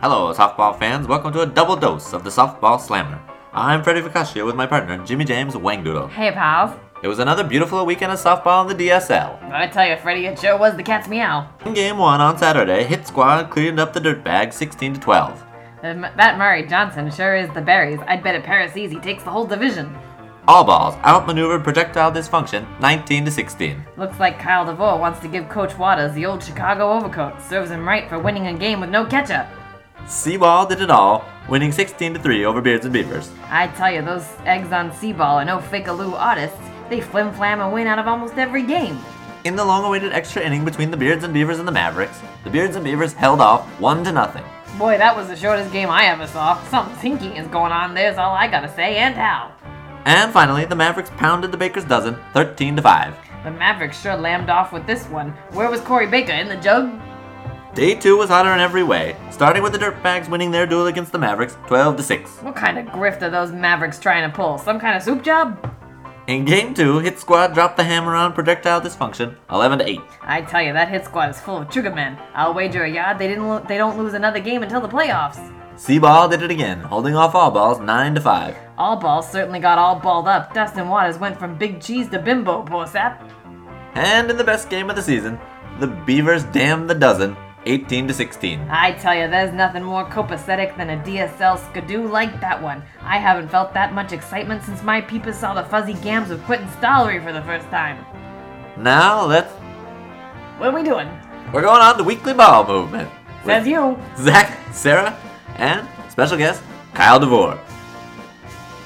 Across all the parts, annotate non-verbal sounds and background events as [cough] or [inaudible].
Hello, softball fans. Welcome to a double dose of the Softball Slammer. I'm Freddie Ficaccia with my partner, Jimmy James Wangdoodle. Hey, pals. It was another beautiful weekend of softball in the DSL. I tell you, Freddy, it sure was the cat's meow. In game one on Saturday, Hit Squad cleaned up the dirtbag 16 to 12. Um, That Murray Johnson sure is the berries. I'd bet a Parasese takes the whole division. All balls outmaneuvered projectile dysfunction 19 to 16. Looks like Kyle DeVore wants to give Coach Waters the old Chicago overcoat. Serves him right for winning a game with no catch-up. Seaball did it all, winning 16 to 3 over Beards and Beavers. I tell you, those eggs on Seaball are no fake-aloo artists. They flim-flam and win out of almost every game. In the long-awaited extra inning between the Beards and Beavers and the Mavericks, the Beards and Beavers held off 1 to nothing. Boy, that was the shortest game I ever saw. [laughs] Some thinking is going on there's all I gotta say, and how. And finally, the Mavericks pounded the Baker's dozen 13 to 5. The Mavericks sure lammed off with this one. Where was Corey Baker? In the jug? Day 2 was hotter in every way, starting with the Dirtbags winning their duel against the Mavericks 12 to 6. What kind of grift are those Mavericks trying to pull? Some kind of soup job? In game 2, Hit Squad dropped the hammer on projectile dysfunction 11 to 8. I tell you, that hit squad is full of trigger men. I'll wager a yard they didn't. Lo- they don't lose another game until the playoffs. Seaball did it again, holding off all balls 9 to 5. All balls certainly got all balled up. Dustin Waters went from big cheese to bimbo, poor sap. And in the best game of the season, the Beavers damned the dozen 18 to 16. I tell you, there's nothing more copacetic than a DSL skidoo like that one. I haven't felt that much excitement since my peepers saw the fuzzy gams of Quentin Stollery for the first time. Now let's. What are we doing? We're going on the weekly ball movement. Says with you. Zach, Sarah, and special guest Kyle DeVore.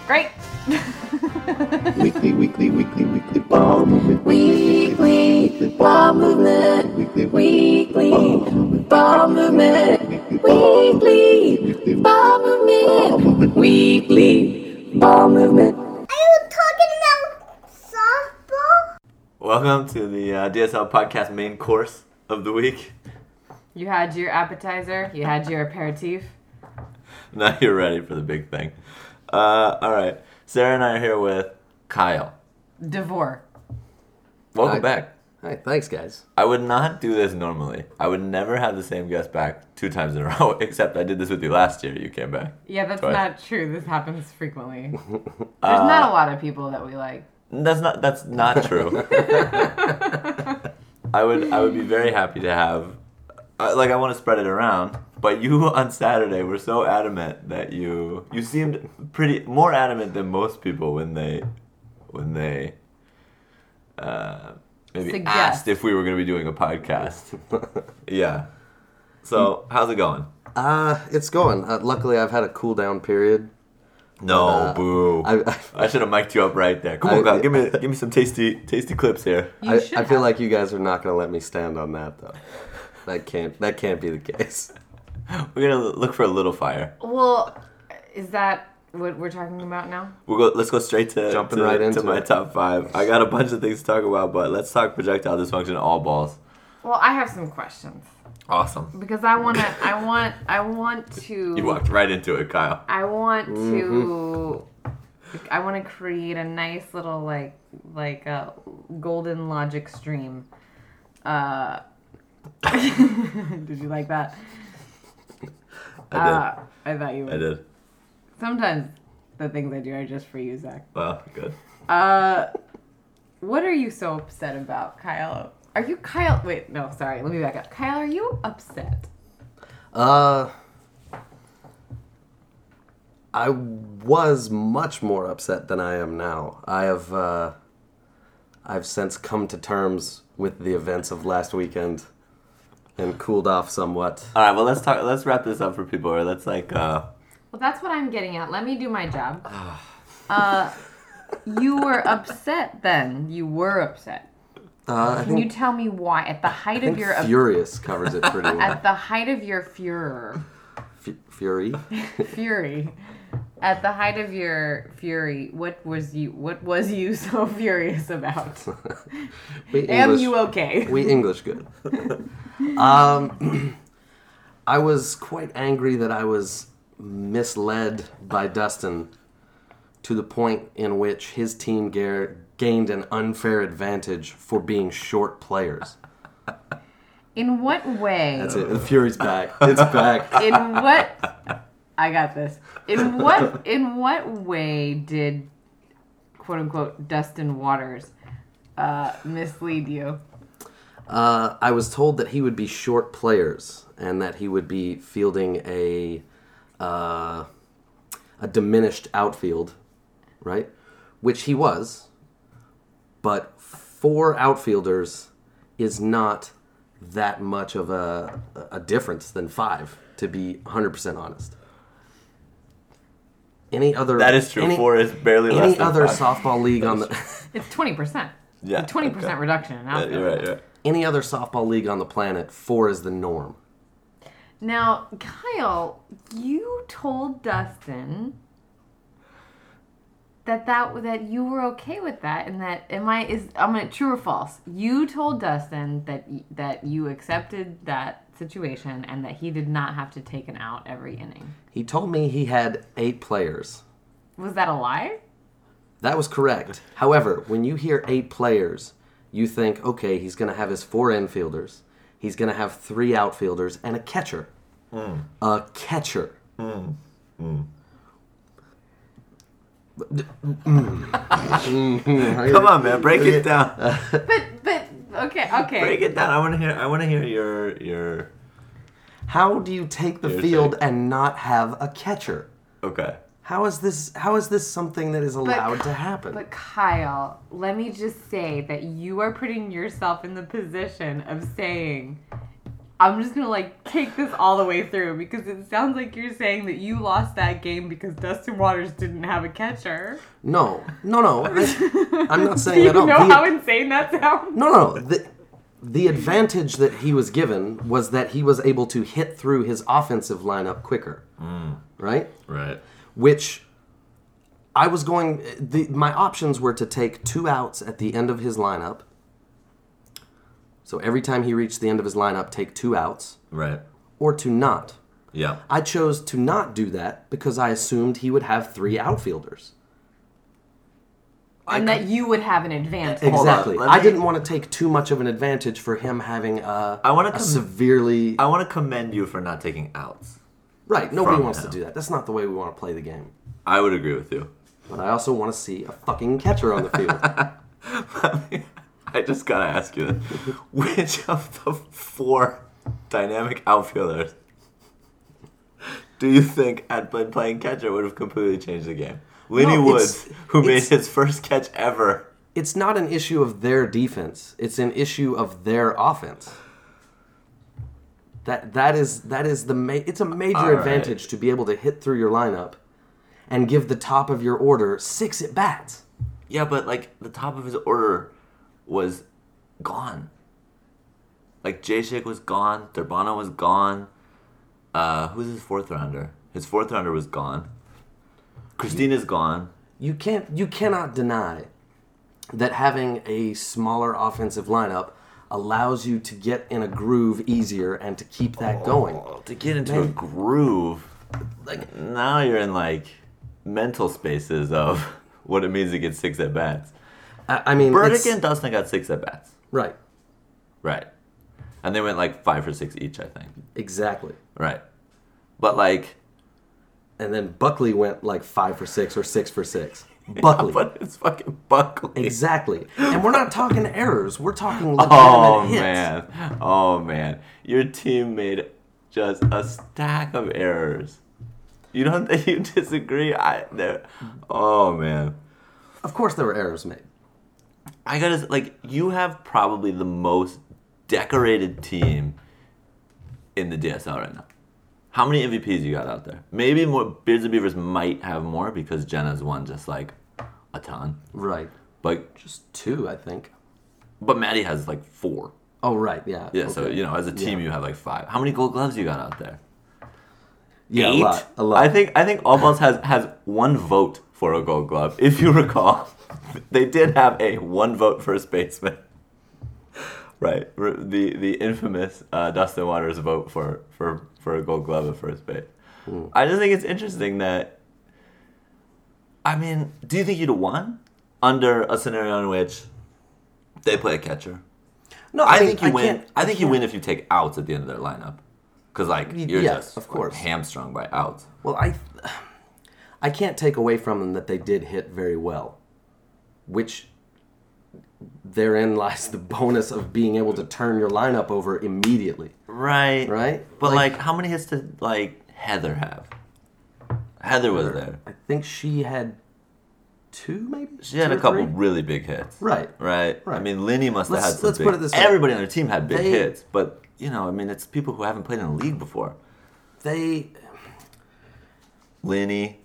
Great. Weekly, weekly, weekly, weekly ball movement. Weekly ball movement. Weekly, Weekly ball movement. Weekly ball movement. Weekly ball movement. Are you talking about softball? Welcome to the uh, DSL podcast main course of the week. You had your appetizer. You had your aperitif. [laughs] Now you're ready for the big thing. Uh, all right, Sarah and I are here with Kyle. Devore. Welcome Hi. back. Hi, thanks, guys. I would not do this normally. I would never have the same guest back two times in a [laughs] row. Except I did this with you last year. You came back. Yeah, that's Twice. not true. This happens frequently. [laughs] There's not a lot of people that we like. That's not. That's not true. [laughs] I would. I would be very happy to have. Uh, like I want to spread it around, but you [laughs] on Saturday were so adamant that you you seemed pretty more adamant than most people when they when they uh, maybe Suggest. asked if we were going to be doing a podcast. [laughs] yeah. So how's it going? Uh, it's going. Uh, luckily, I've had a cool down period. No, Uh, boo. I, I, I should have mic'd you up right there. Come on, I- Kyle, [laughs] give me give me some tasty tasty clips here. I, I feel like you guys are not going to let me stand on that, though. That can't. That can't be the case. [laughs] We're gonna look for a little fire. Well, is that what we're talking about now? We'll go. Let's go straight to Jumping to, right to into my it. top five. I got a bunch of things to talk about, but let's talk projectile dysfunction all balls. Well, I have some questions Awesome. because I want to. I want. I want to. [laughs] You walked right into it, Kyle. I want to. Mm-hmm. I want to create a nice little like like a golden logic stream. Uh, [laughs] did you like that? I did. Uh, I thought you would. I did. Sometimes the things I do are just for you, Zach. Well, good. Uh, what are you so upset about, Kyle? Are you Kyle? Wait, no, sorry. Let me back up. Kyle, are you upset? Uh, I was much more upset than I am now. I have. Uh, I've since come to terms with the events of last weekend and cooled off somewhat. All right. Well, let's talk. Let's wrap this up for people, or let's like. uh Well, that's what I'm getting at. Let me do my job. [sighs] uh, you were upset then. You were upset. Uh, I Can you tell me why? At the height I think of your furious covers it pretty [laughs] well. at the height of your furor, F- fury. [laughs] fury, at the height of your fury, what was you? What was you [laughs] so furious about? [laughs] We Am you okay? [laughs] We English good. um, [clears throat] I was quite angry that I was misled by Dustin to the point in which his team ga- gained an unfair advantage for being short players. In what way? That's it. The Fury's back. It's back. In what? I got this. In [laughs] what? In what way did quote unquote Dustin Waters uh, mislead you? Uh, I was told that he would be short players and that he would be fielding a uh, a diminished outfield, right? Which he was, but four outfielders is not that much of a a difference than five. To be 100% honest. Any other That is true. Any, Four is barely less any than other five. softball league on the [laughs] It's twenty percent. Yeah, twenty percent okay. reduction in Yeah, you're right. You're right. any other softball league on the planet, four is the norm. Now, Kyle, you told Dustin that that that you were okay with that, and that am I is I'm gonna true or false? You told Dustin that that you accepted that situation and that he did not have to take an out every inning. He told me he had eight players. Was that a lie? That was correct. However, when you hear eight players, you think, okay, he's going to have his four infielders, he's going to have three outfielders, and a catcher. Hmm. A catcher. Hmm. Hmm. [laughs] Come on, man, break it [laughs] down. But but okay okay. break it down. I want to hear. I want to hear your your. How do you take the Your field take. and not have a catcher? Okay. How is this? How is this something that is allowed to happen? But Kyle, let me just say that you are putting yourself in the position of saying, I'm just gonna like take this all the way through because it sounds like you're saying that you lost that game because Dustin Waters didn't have a catcher. no, no, no. [laughs] I, am not Do saying you that. know No, the- how insane that sounds? no, no. The, the advantage that he was given was that he was able to hit through his offensive lineup quicker, mm. right? Right. which I was going. The, my options were to take two outs at the end of his lineup. So every time he reached the end of his lineup, take two outs, Right. or to not. Yeah. I chose to not do that because I assumed he would have three outfielders. And that you would have an advantage. Hold on, Exactly. let I me- didn't want to take too much of an advantage for him having a, I wanna a com- severely. I want to commend you for not taking outs. right. Nobody from wants him. to do that. That's not the way we want to play the game. I would agree with you. But I also want to see a fucking catcher on the field. [laughs] [laughs] [laughs] I just gotta ask you this. Which of the four dynamic outfielders do you think had been playing catcher would have completely changed the game? Lenny No, Woods, who made his first catch ever. it's not an issue of their defense. It's an issue of their offense. That that is that is the ma- it's a major right. advantage to be able to hit through your lineup and give the top of your order six at bats. Yeah, but like the top of his order was gone. Like Jacek was gone, Durbano was gone. Uh, who's his fourth rounder? His fourth rounder was gone. Christina's gone. You can't you cannot deny that having a smaller offensive lineup allows you to get in a groove easier and to keep that going. Oh, to get into a groove, like now you're in like mental spaces of [laughs] what it means to get six at bats. I, I mean, Burdick and Dustin got six at bats, right, right? And they went like five for six each, I think. exactly. Right, but like, And then Buckley went like five for six or six for six. [laughs] Buckley. but it's fucking Buckley. Exactly. And we're not talking errors. We're talking [laughs] oh, legitimate Oh hits. man, oh man, your team made just a stack of errors. You don't think [laughs] you disagree? I there. Oh man. Of course there were errors made. I gotta like you have probably the most decorated team in the DSL right now. How many MVPs you got out there? Maybe more. Beards and Beavers might have more because Jenna's won just like a ton. Right. But Just two, I think. but Maddie has like four. Oh right, yeah. Yeah, so you know, as a team, Yeah. you have like five. How many Gold Gloves you got out there? Yeah, Eight? a lot. A lot. I think I think All Balls has has one vote for a Gold Glove. If you recall, [laughs] they did have a one vote first baseman. [laughs] Right, the the infamous uh, Dustin Waters vote for for for a Gold Glove at first base. Hmm. I just think it's interesting that. I mean, do you think you'd have won under a scenario in which they play a catcher? No, I, I mean, think you I win. I I think you win if you take outs at the end of their lineup, because like you're yes, just of course. hamstrung by outs. Well, I I can't take away from them that they did hit very well, which therein lies the bonus of being able to turn your lineup over immediately. Right. Right? But Like- like, how many hits did like Heather have? Heather was there. I think she had two, maybe. She had a couple three? really big hits. Right. Right. Right. I mean, Linny must have Let's- had some let's big, put it this way. Everybody on their team had big They- hits, but you know, I mean, it's people who haven't played in the league before. They Linny,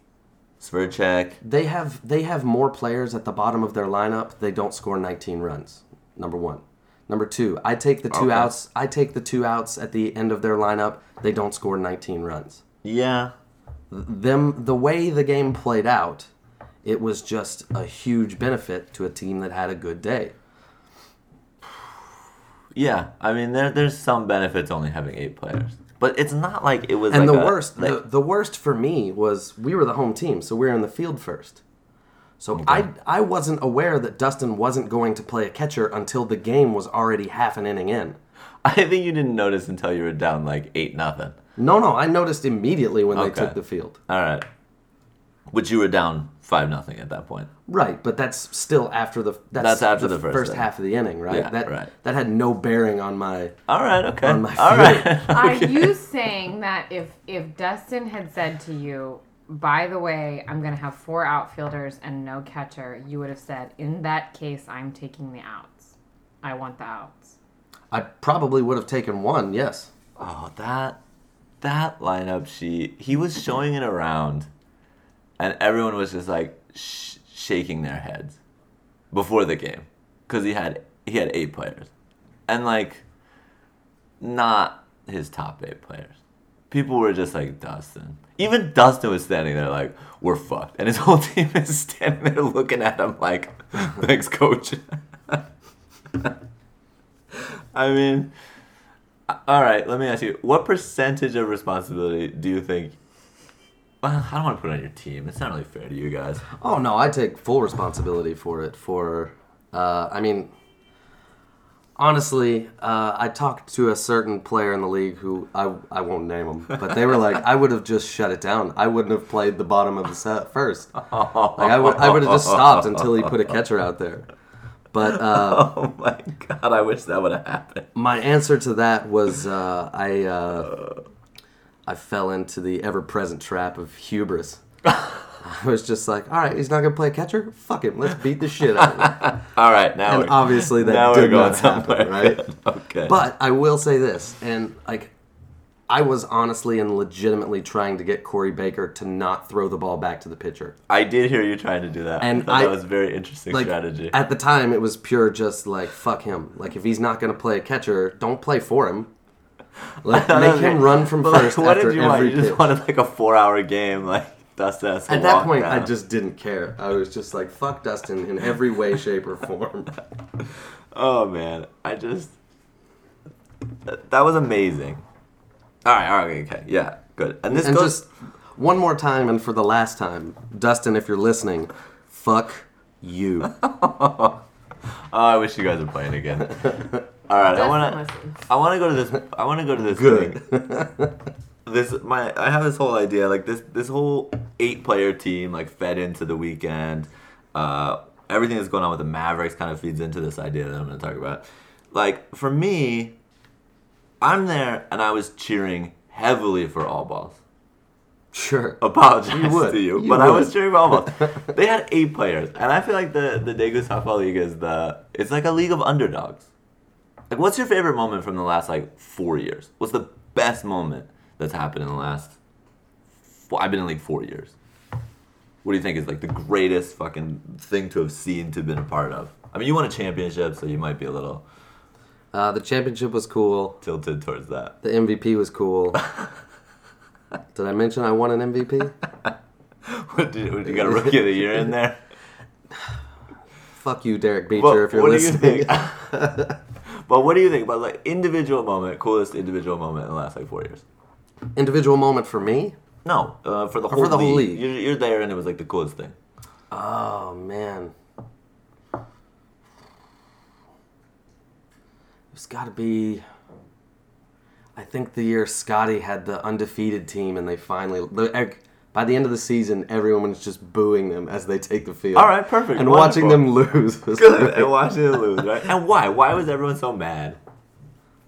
Sverchek. they have they have more players at the bottom of their lineup. They don't score 19 runs. Number one. Number two, I take the two Okay. outs. I take the two outs at the end of their lineup. They don't score 19 runs. Yeah. them the way the game played out, it was just a huge benefit to a team that had a good day. [sighs] Yeah. I mean, there, there's some benefits only having eight players, but it's not like it was. And like the a- worst, like- the, the worst for me was we were the home team, so we were in the field first. So I I wasn't aware that Dustin wasn't going to play a catcher until the game was already half an inning in. [laughs] I think you didn't notice until you were down like eight nothing. No, no, I noticed immediately when Okay. they took the field. All right. Which you were down five nothing at that point. Right, but that's still after the that's, That's after the first inning. half of the inning, right? Yeah, that right. that had no bearing on my All right. Okay. On my All field. right. [laughs] Are you saying that if if Dustin had said to you, by the way, I'm gonna have four outfielders and no catcher, you would have said, in that case, I'm taking the outs. I want the outs. I probably would have taken one, yes. Oh, that that lineup sheet. He was showing it around, and everyone was just like sh- shaking their heads before the game because he had he had eight players, and like not his top eight players. People were just like Dustin. Even Dustin was standing there like, "We're fucked," and his [laughs] whole team is standing there looking at him like, [laughs] "Thanks, coach." [laughs] I mean, all right, let me ask you: What percentage of responsibility do you think? I don't want to put it on your team. It's not really fair to you guys. Oh no, I take full responsibility for it. For, uh, I mean, honestly, uh, I talked to a certain player in the league who I I won't name him, but they were like, I would have just shut it down. I wouldn't have played the bottom of the set first. Like I would I would have just stopped until he put a catcher out there. But uh, [laughs] Oh my god! I wish that would have happened. my answer to that was uh, I uh, I fell into the ever-present trap of hubris. [laughs] I was just like, all right, he's not gonna play catcher. Fuck him. Let's beat the shit out of him. [laughs] All right, now And we're, obviously that now did we're going not happen, somewhere, right? [laughs] okay. But I will say this, and like, I was honestly and legitimately trying to get Corey Baker to not throw the ball back to the pitcher. I did hear you trying to do that, And I thought I- that was a very interesting Like strategy. at the time, it was pure just like fuck him. Like if he's not gonna play a catcher, don't play for him. Like make him run from like, first what after did you want? every You just wanted like a four-hour game, like Dustin has At that point, I just didn't care. I was just like, fuck Dustin in every way, shape, or form. [laughs] Oh man, I just that, that was amazing. All right, all right, okay, yeah, good. And this And goes. just one more time, and for the last time, Dustin, if you're listening, fuck you. [laughs] oh, I wish you guys were playing again. [laughs] All right, I want to. I want to go to this. I want to go to this Good. thing. [laughs] This my. I have this whole idea, like this. This whole eight-player team, like fed into the weekend. Uh, everything that's going on with the Mavericks kind of feeds into this idea that I'm going to talk about. Like for me, I'm there and I was cheering heavily for all balls. Sure. apologize You would. to you, You but I was cheering for all balls. [laughs] they had eight players, and I feel like the the Daegu Softball League is the it's like a league of underdogs. Like, what's your favorite moment from the last like four years? What's the best moment that's happened in the last? Four, I've been in league four years. What do you think is like the greatest fucking thing to have seen to have been a part of? I mean, you won a championship, so you might be a little Uh, the championship was cool. tilted towards that. The MVP was cool. [laughs] Did I mention I won an MVP? [laughs] What did, what, you got a rookie of the year in there? [sighs] Fuck you, Derek Beecher, But if you're what listening. Do you think? [laughs] but what do you think about like individual moment, coolest individual moment in the last like four years? Individual moment for me? No, uh, for the whole for the whole league. league? You're, you're there, and it was like the coolest thing. Oh man. It's got to be. I think the year Scotty had the undefeated team, and they finally. The, by the end of the season, everyone was just booing them as they take the field. All right, perfect, And watching them lose. [laughs] Good. great. and watching them lose, right? And why? Why was everyone so mad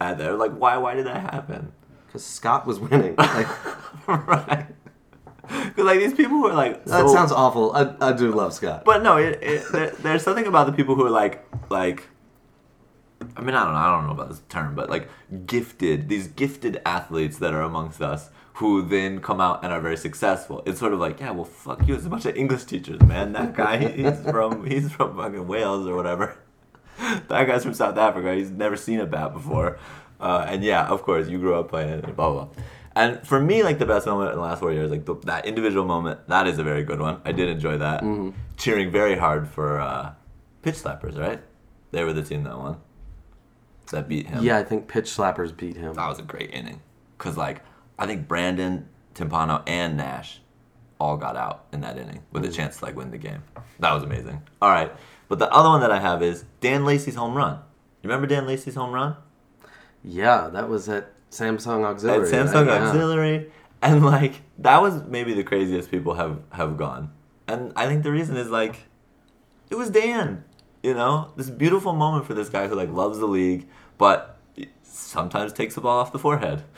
at there? Like, why? Why did that happen? Because Scott was winning. [laughs] Like, right. Because like these people who are like that sounds awful. I, I do love Scott. But no, it, it, there, there's something about the people who are like like. I mean, I don't know. I don't know about this term, but like gifted, these gifted athletes that are amongst us who then come out and are very successful. It's sort of like, yeah, well, fuck you. It's a bunch of English teachers, man. That guy, he's from [laughs] he's from fucking Wales or whatever. [laughs] That guy's from South Africa. He's never seen a bat before. Uh, and yeah, of course, you grew up playing it, blah, blah, blah. And for me, like the best moment in the last four years, like the, that individual moment, that is a very good one. I did enjoy that. Cheering very hard for uh, pitch slappers, right? They were the team that won. That beat him. yeah, I think pitch slappers beat him. That was a great inning. Because, like, I think Brandon, Timpano, and Nash all got out in that inning with a mm. chance to, like, win the game. That was amazing. All right. But the other one that I have is Dan Lacey's home run. You remember Dan Lacey's home run? Yeah, that was at Samsung Auxiliary. At Samsung right? Yeah. Auxiliary. And, like, that was maybe the craziest people have, have gone. And I think the reason is, like, it was Dan. You know, this beautiful moment for this guy who like loves the league, but sometimes takes the ball off the forehead. [laughs]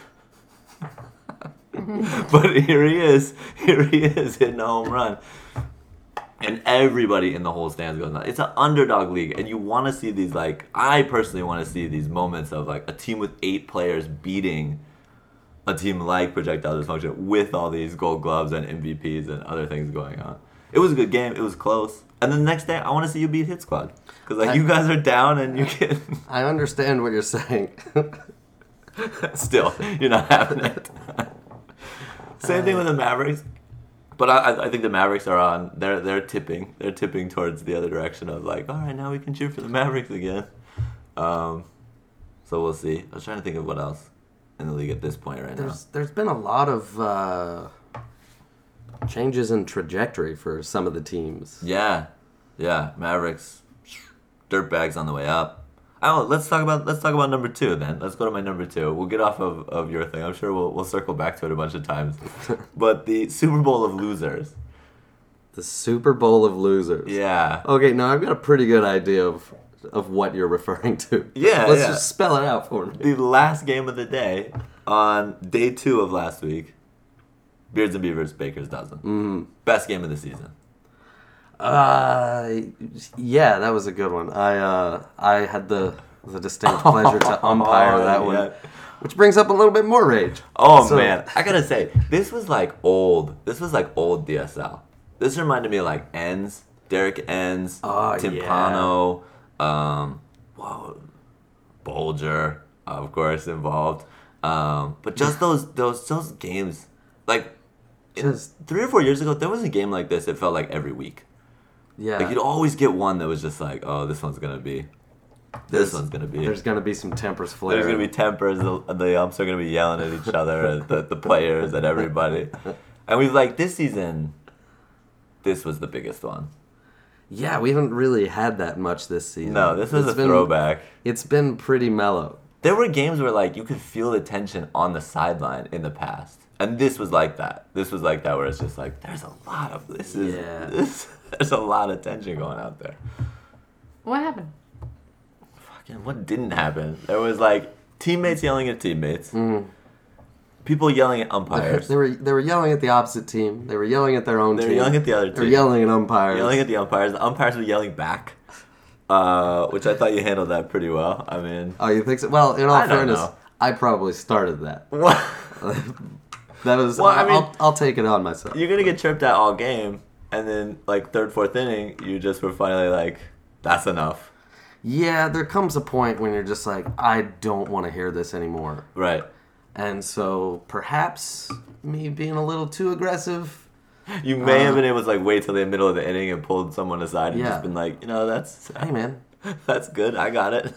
[laughs] but here he is, here he is hitting a home run, and everybody in the whole stands goes nuts. It's an underdog league, and you want to see these like I personally want to see these moments of like a team with eight players beating a team like Projectile Dysfunction with all these Gold Gloves and MVPs and other things going on. It was a good game. It was close. And then the next day, I want to see you beat Hit Squad because like I- you guys are down and you can I understand what you're saying. [laughs] [laughs] still you're not having it. [laughs] Same thing with the Mavericks. But I, I- think the Mavericks are on. They're they're tipping. They're tipping towards the other direction of like, all right, now we can cheer for the Mavericks again. Um, so we'll see. I was trying to think of what else in the league at this point right now. there's there's been a lot of uh, changes in trajectory for some of the teams. Yeah, yeah. Mavericks, dirtbags on the way up. Oh, let's talk about let's talk about number two then. Let's go to my number two. We'll get off of, of your thing. I'm sure we'll we'll circle back to it a bunch of times. [laughs] but the Super Bowl of losers. The Super Bowl of losers. Yeah. Okay, now I've got a pretty good idea of of what you're referring to. Yeah, [laughs] Let's yeah. just spell it out for me. The last game of the day on day two of last week. Beards and Beavers, Baker's dozen. Mm. Best game of the season. Uh, yeah, that was a good one. I uh, I had the the distinct pleasure to [laughs] umpire that one, yeah. which brings up a little bit more rage. Oh So- man, I gotta say, this was like old. This was like old DSL. This reminded me of like Ends, Derek Ends, Oh, Timpano, um, whoa, Bolger, of course, involved. Um, but just those those those games, like Just- three or four years ago, there was a game like this. It felt like every week. Yeah, Like you'd always get one that was just like, oh, this one's gonna be, this There's- one's gonna be. there's gonna be some tempers flaring. There's gonna be tempers. The, the umps are gonna be yelling at each other, at the, the players, at everybody. And we've like this season. This was the biggest one. Yeah, we haven't really had that much this season. No, this It's a been- throwback. It's been pretty mellow. There were games where like you could feel the tension on the sideline in the past, and this was like that. This was like that where it's just like there's a lot of this is Yeah. this, [laughs] there's a lot of tension going out there. What happened? Fucking what didn't happen? There was like teammates yelling at teammates, Mm. people yelling at umpires. [laughs] They umpires, were they were yelling at the opposite team. They were yelling at their own team. They were team. yelling at the other team. They were yelling at umpires. yelling at the umpires. The umpires were yelling back, uh, which I thought you handled that pretty well. I mean, oh, you think so? Well, in all I fairness. I probably started that. what? [laughs] That was. Well, I I mean- will I'll take it on myself. You're gonna get tripped out all game, and then like third, fourth inning, you just were finally like, "That's enough." Yeah, there comes a point when you're just like, I don't want to hear this anymore. Right. And so perhaps me being a little too aggressive. You may have Uh, been able to like wait till the middle of the inning and pulled someone aside and Yeah. just been like, you know, that's Hey, man, [laughs] that's good. I got it.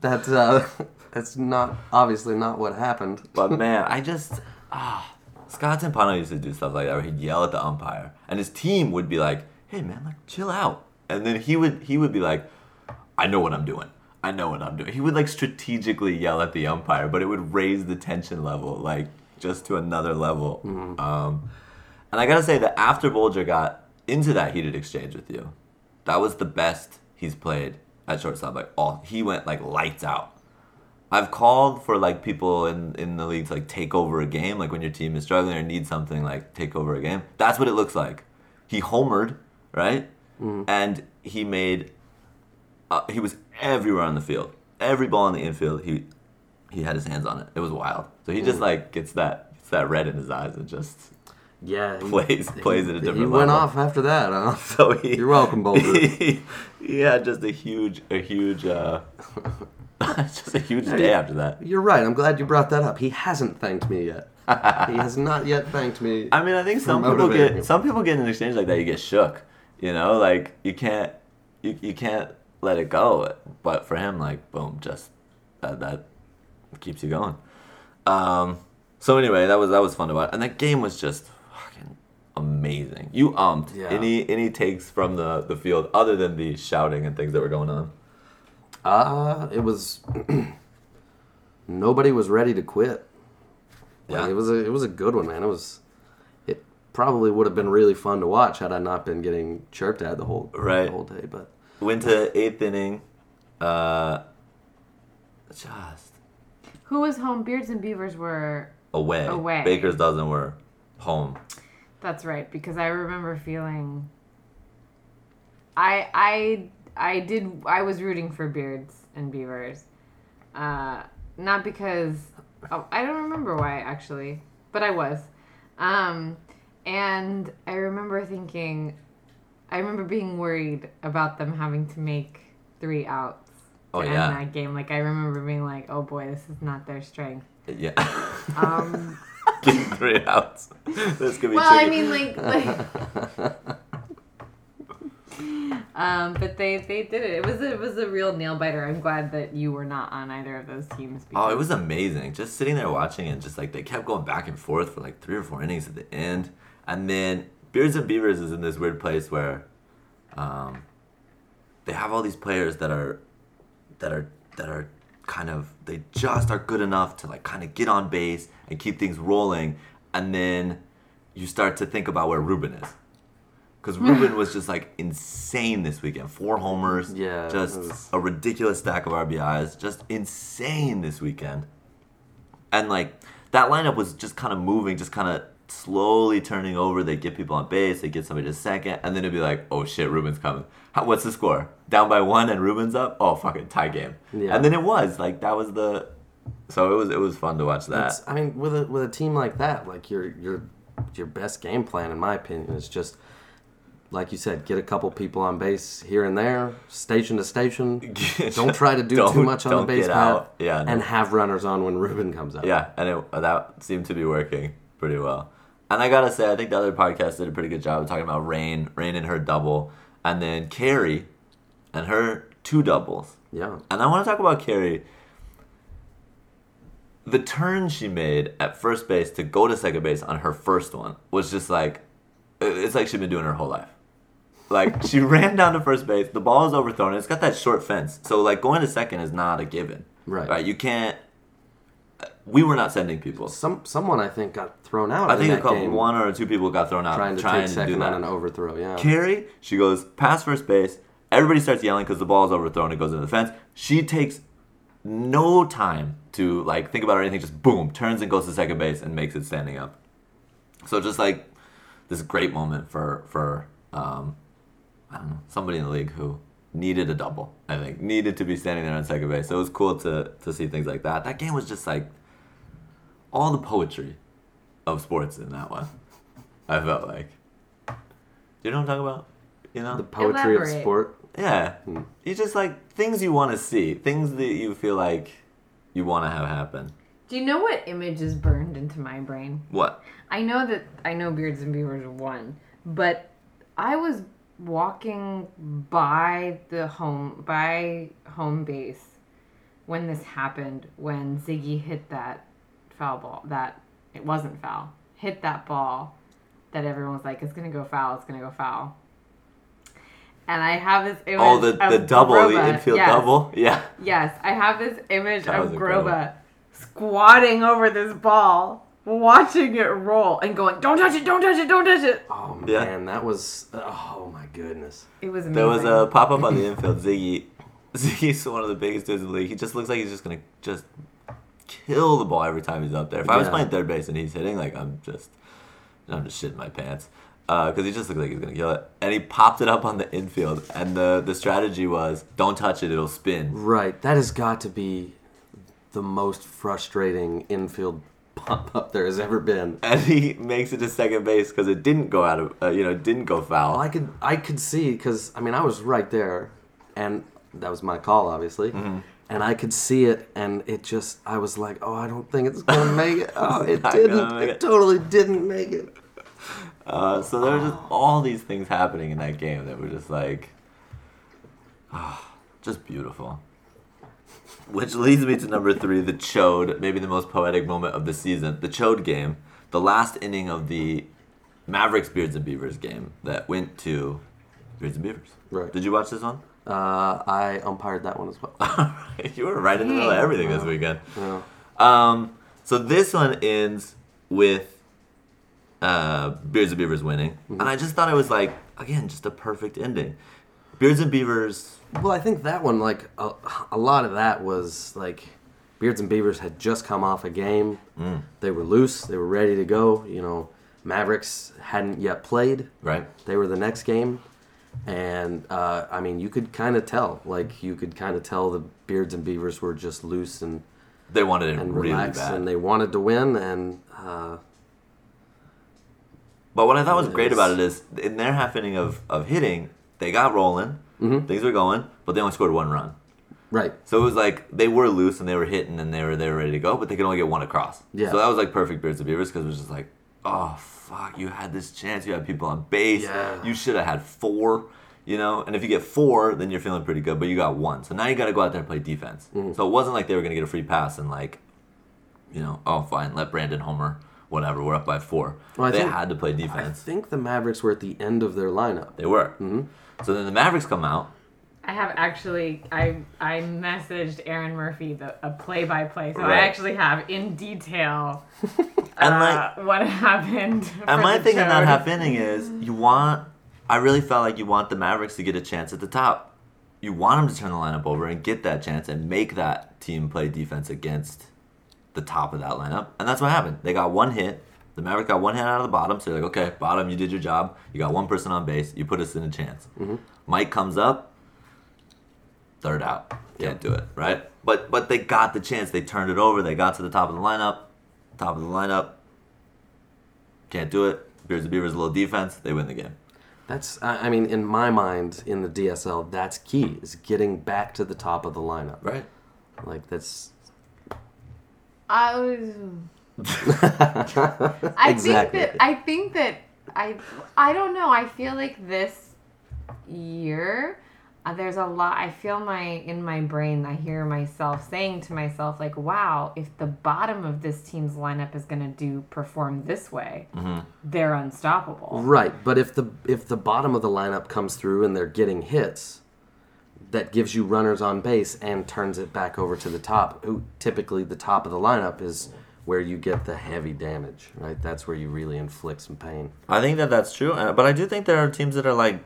that's uh, [laughs] that's not obviously not what happened. But [laughs] man, I just ah, Scott Timpano used to do stuff like that where he'd yell at the umpire, and his team would be like, "Hey man, like chill out," and then he would he would be like, "I know what I'm doing. I know what I'm doing. He would like strategically yell at the umpire, but it would raise the tension level like just to another level. Um, and I gotta say that after Bolger got into that heated exchange with you, that was the best he's played at shortstop. Like all he went like lights out. I've called for like people in in the league to like take over a game, like when your team is struggling or needs something, like take over a game. That's what it looks like. He homered, right? And he made. Uh, he was everywhere on the field. Every ball in the infield, he he had his hands on it. It was wild. So he just like gets that gets that red in his eyes and just Yeah, he- plays plays at a different He level. went off after that. Huh? [laughs] So he, You're welcome, Bolger. He, [laughs] he had just a huge, a huge, uh, [laughs] [laughs] just a huge day after that. You're right. I'm glad you brought that up. He hasn't thanked me yet. he has not yet thanked me. [laughs] I mean, I think some people get some people get in an exchange like that. You get shook, you know, like you can't, you, you can't let it go. But for him, like boom, just that that keeps you going. Um. So anyway, that was that was fun to watch, and that game was just fucking amazing. You umped Yeah. any any takes from the the field other than the shouting and things that were going on. Uh, it was. [clears throat] nobody was ready to quit. Like, Yeah. it was a it was a good one, man. It was. It probably would have been really fun to watch had I not been getting chirped at the whole Right. the whole day. But Went to eighth inning. Uh, just Who was home? Beards and Beavers were. away. Away. Baker's dozen were home. That's right, because I remember feeling. I I I did. I was rooting for Beards and Beavers, uh, not because oh, I don't remember why actually, but I was, um, and I remember thinking, I remember being worried about them having to make three outs. To Oh, end yeah. that game. Like I remember being like, "Oh boy, this is not their strength." Yeah. [laughs] Um, three outs. [laughs] This could be Well, I mean, like, like [laughs] um, but they they did it. It was a, it was a real nail biter. I'm glad that you were not on either of those teams. Oh, it was amazing. Just sitting there watching and just like they kept going back and forth for like three or four innings at the end. And then Beards and Beavers is in this weird place where um, they have all these players that are that are that are kind of they just are good enough to like kind of get on base and keep things rolling and then you start to think about where Ruben is. Because Ruben was just like insane this weekend. Four homers. Yeah, Just was- a ridiculous stack of RBIs. Just insane this weekend. And like that lineup was just kind of moving, just kind of slowly turning over. They get people on base, they get somebody to second, and then it'd be like, oh shit, Ruben's coming. How, what's the score? Down by one and Ruben's up? Oh fucking tie game. Yeah. And then it was like that was the. So it was it was fun to watch that. It's, I mean, with a with a team like that, like your your your best game plan, in my opinion, is just like you said, get a couple people on base here and there, station to station. [laughs] Don't try to do too much on the base get path, out. Yeah, no. and have runners on when Ruben comes up. Yeah, and it, that seemed to be working pretty well. And I gotta say, I think the other podcast did a pretty good job of talking about Rain, Rain and her double, and then Carrie and her two doubles. yeah. And I want to talk about Carrie. The turn she made at first base to go to second base on her first one was just like, it's like she'd been doing her whole life. Like she [laughs] ran down to first base, the ball is overthrown. It's got that short fence, so like going to second is not a given. Right. Right. You can't. We were not sending people. Some someone I think got thrown out. I think a couple, one or two people got thrown out trying to trying take to second do that. on an overthrow. Yeah. Carrie, she goes past first base. Everybody starts yelling because the ball is overthrown. It goes into the fence. She takes no time to like think about or anything. Just boom, turns and goes to second base and makes it standing up. So just like this great moment for for um, I don't know somebody in the league who needed a double. I think needed to be standing there on second base. So it was cool to to see things like that. That game was just like all the poetry of sports in that one. I felt like. Do you know what I'm talking about? You know? The poetry of sport. Yeah. Hmm. You just like things you want to see, things that you feel like you want to have happen. Do you know what image is burned into my brain? What? I know that I know Beards and Beavers won, but I was walking by the home by home base when this happened. When Ziggy hit that foul ball, that it wasn't foul, hit that ball that everyone was like, "It's gonna go foul. It's gonna go foul." and I have this image. Oh, the, of the double, the infield Yes. double. Yeah. Yes, I have this image That of incredible. Groba squatting over this ball, watching it roll, and going, "Don't touch it! Don't touch it! Don't touch it!" Oh Yeah. man, that was oh my goodness. It was amazing. There was a pop up on the [laughs] infield. Ziggy, Ziggy's one of the biggest dudes in the league. He just looks like he's just gonna just kill the ball every time he's up there. If I was Yeah. playing third base and he's hitting, like I'm just, I'm just shitting my pants. Uh, because he just looks like he's gonna kill it, and he popped it up on the infield, and the the strategy was don't touch it, it'll spin. Right, that has got to be the most frustrating infield pop up there has ever been. And he makes it to second base because it didn't go out of, uh, you know, didn't go foul. Well, I could I could see because I mean I was right there, and that was my call obviously, Mm-hmm. and I could see it, and it just I was like, oh, I don't think it's gonna make it. [laughs] Oh, it didn't. It, it. totally didn't make it. Uh, so there were just all these things happening in that game that were just like, ah, just beautiful. Which leads me to number three, the Chode, maybe the most poetic moment of the season, the Chode game, the last inning of the Mavericks Beards and Beavers game that went to Beards and Beavers. Right. Did you watch this one? Uh, I umpired that one as well. [laughs] you were right in the middle of everything this weekend. Yeah. Um, so this one ends with uh, Beards and Beavers winning, and I just thought it was like again just a perfect ending. Beards and Beavers, Well, I think that one, like a, a lot of that was like Beards and Beavers had just come off a game. Mm. They were loose. They were ready to go. You know, Mavericks hadn't yet played. right? They were the next game, and uh, I mean, you could kind of tell. Like you could kind of tell the Beards and Beavers were just loose and They wanted it and really relaxed, bad. and they wanted to win. And uh, but what I thought was great about it is in their half inning of, of hitting, they got rolling, Mm-hmm. things were going, but they only scored one run. right, So it was like they were loose and they were hitting and they were they were ready to go, but they could only get one across. Yeah. So that was like perfect Beards and Beavers because it was just like, oh fuck, you had this chance, you had people on base, Yeah. you should have had four, you know. And if you get four, then you're feeling pretty good, but you got one, so now you got to go out there and play defense. Mm-hmm. So it wasn't like they were gonna get a free pass and like, you know, oh fine, let Brandon Homer, whatever, we're up by four. Well, they think- had to play defense. I think the Mavericks were at the end of their lineup. They were. Mm-hmm. So then the Mavericks come out. I have actually I I messaged Aaron Murphy the a play by play, so Right. I actually have in detail [laughs] uh, like, what happened. And my thing in that Chode. half inning is you want. I really felt like you want the Mavericks to get a chance at the top. You want them to turn the lineup over and get that chance and make that team play defense against the top of that lineup. And that's what happened. They got one hit. The Mavericks got one hand out of the bottom. So they're like, okay, bottom, you did your job. You got one person on base. You put us in a chance. Mm-hmm. Mike comes up. Third out. Can't do it, right? But but they got the chance. They turned it over. They got to the top of the lineup. Top of the lineup. Can't do it. Bears and Beavers a little defense. They win the game. That's, I I mean, in my mind, in the DSL, that's key is getting back to the top of the lineup. Right. Like that's I was. [laughs] I Exactly. think that I think that I I don't know. I feel like this year uh, there's a lot. I feel my in my brain. I hear myself saying to myself like, "Wow, if the bottom of this team's lineup is going to do perform this way, they're unstoppable." right. But if the if the bottom of the lineup comes through and they're getting hits, that gives you runners on base and turns it back over to the top. Who typically the top of the lineup is where you get the heavy damage. Right. That's where you really inflict some pain. I think that that's true, uh, but I do think there are teams that are like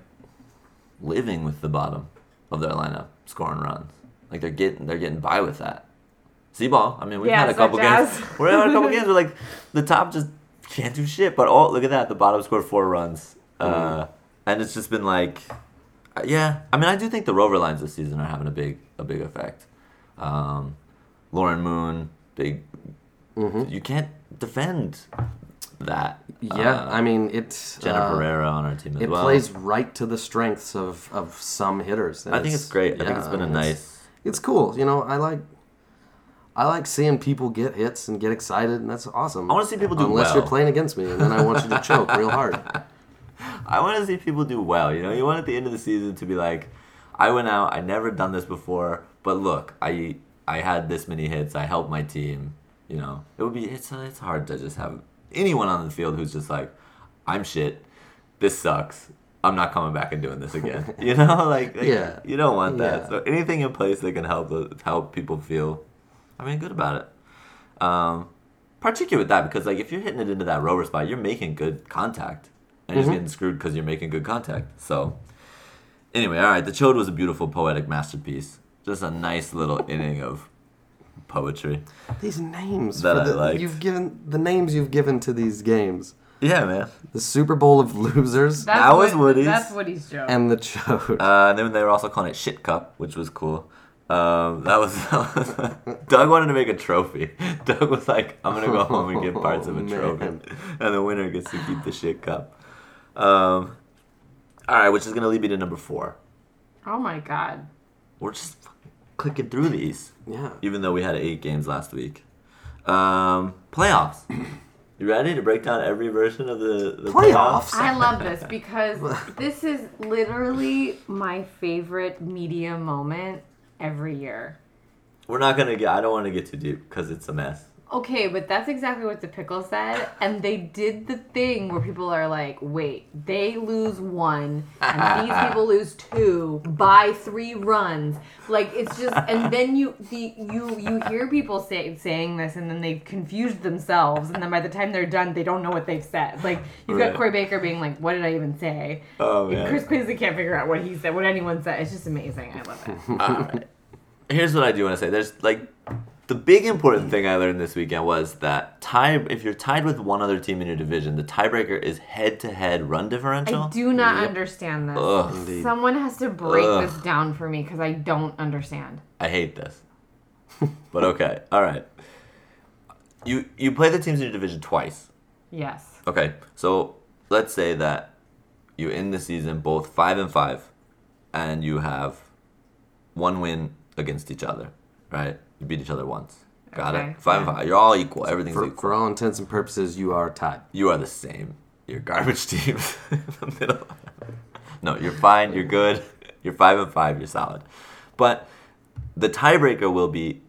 living with the bottom of their lineup, scoring runs. Like they're getting they're getting by with that. C-ball. I mean, we've Yeah, had a couple as- games. [laughs] We're had a couple games where like [laughs] the top just can't do shit. But oh, look at that, the bottom scored four runs, uh, and it's just been like, uh, yeah. I mean, I do think the Rover lines this season are having a big a big effect. Um, Lauren Moon, big. You can't defend that. Yeah. Uh, I mean, it's Jenna uh, Pereira on our team as It well. plays right to the strengths of, of some hitters. I think it's great. I think it's been a mean, it's- nice. It's cool. You know, I like I like seeing people get hits and get excited, and that's awesome. I wanna see people do Unless well. you're playing against me, and then I want you to [laughs] choke real hard. I want to see people do well. You know, you want at the end of the season to be like, I went out. I never done this before, but look, I I had this many hits. I helped my team. You know, it would be it's it's hard to just have anyone on the field who's just like, I'm shit. This sucks. I'm not coming back and doing this again. [laughs] You know, [laughs] like, like, Yeah. you don't want that. Yeah. So anything in place that can help help people feel, I mean, good about it. Um, particularly with that because like if you're hitting it into that rover spot, you're making good contact, and you're just getting screwed because you're making good contact. So anyway, all right, the chode was a beautiful poetic masterpiece. Just a nice little inning of poetry. These names That for I the, liked. you've given the names you've given to these games. Yeah, man. The Super Bowl of losers That's That was Wood- Woody's. That's Woody's joke. and the chode. Uh, and then they were also calling it shit cup, which was cool. Um, that was, [laughs] Doug wanted to make a trophy. [laughs] Doug was like, "I'm gonna go home and get parts of a [laughs] Oh, trophy, man. and the winner gets to keep the shit cup." Um, all right, which is gonna lead me to number four. oh my god. We're just fucking clicking through these, yeah. even though we had eight games last week. Um, playoffs. [laughs] You ready to break down every version of the, the Playoffs? I love this because [laughs] this is literally my favorite media moment every year. We're not gonna get. I don't want to get too deep because it's a mess. Okay, but that's exactly what the pickle said, and they did the thing where people are like, "Wait, they lose one, and these [laughs] people lose two by three runs." Like it's just, and then you the you you hear people say saying this, and then they've confused themselves, and then by the time they're done, they don't know what they've said. Like you've Right. got Corey Baker being like, "What did I even say?" Oh And man. Chris Quincy can't figure out what he said, what anyone said. It's just amazing. I love it. [laughs] Right. Here's what I do want to say. There's like the big important thing I learned this weekend was that tie if you're tied with one other team in your division, the tiebreaker is head-to-head run differential. I do not understand this. Ugh. Someone has to break Ugh. this down for me because I don't understand. I hate this. [laughs] but okay. All right. You you play the teams in your division twice. Yes. Okay. So let's say that you end the season both 5 and 5 and you have one win against each other, right? You beat each other once. Got Okay, it? 5 and 5. You're all equal. Everything's For, equal. for all intents and purposes, you are tied. you are the same. You're garbage [laughs] teams in the middle. No, you're fine. You're good. You're five and five. You're solid. But the tiebreaker will be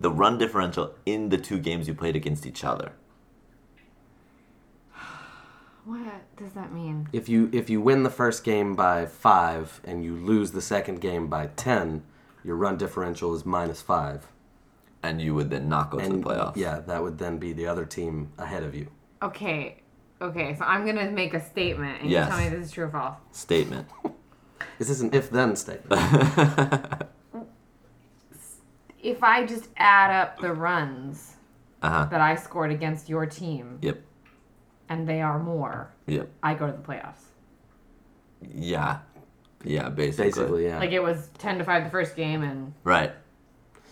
the run differential in the two games you played against each other. [sighs] What does that mean? If you if you win the first game by five and you lose the second game by ten, your run differential is minus five. And you would then not go to And the playoffs. yeah, that would then be the other team ahead of you. Okay. Okay, so I'm gonna make a statement and Yes. you tell me this is true or false. Statement. [laughs] This is an if then statement. [laughs] If I just add up the runs Uh huh. that I scored against your team Yep. and they are more, Yep. I go to the playoffs. Yeah. Yeah, basically. Basically, yeah. Like it was ten to five the first game and Right.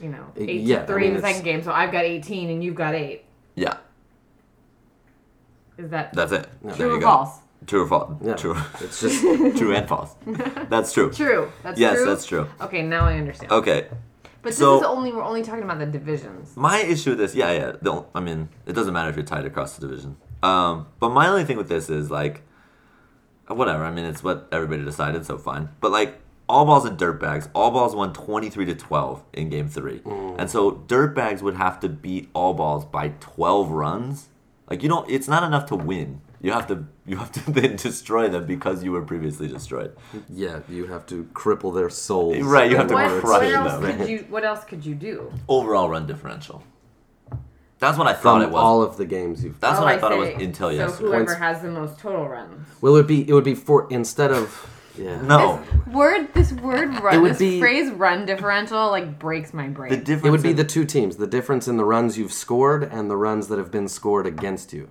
You know, eight yeah, to three mean, in the second game, so I've got eighteen and you've got eight. Yeah. Is that That's it. No. There true you or go. false? True or false? yeah. True. It's just [laughs] true and false. [laughs] That's true. True. That's true. Yes, true. that's true. Okay, now I understand. Okay. But this is only we're only talking about the divisions. My issue with this, yeah, yeah. Don't. I mean, it doesn't matter if you're tied across the division. Um, but my only thing with this is like, whatever. I mean, it's what everybody decided, so fine. But like, all balls and dirtbags. All balls won 23 to 12 in game three, mm. and so dirtbags would have to beat all balls by 12 runs. Like you don't. It's not enough to win. You have to. You have to [laughs] then destroy them because you were previously destroyed. yeah, you have to cripple their souls. Right, you have to what, crush what else them. could you what else could you do? Overall run differential. That's what I thought From it was. all of the games you've That's Oh, what I, thought it was until so yesterday. whoever Points- has the most total runs. Well, it would be it would be for instead of yeah. No, Word this word run It would this be- phrase run differential like breaks my brain. the difference. It would be in- the two teams, the difference in the runs you've scored and the runs that have been scored against you.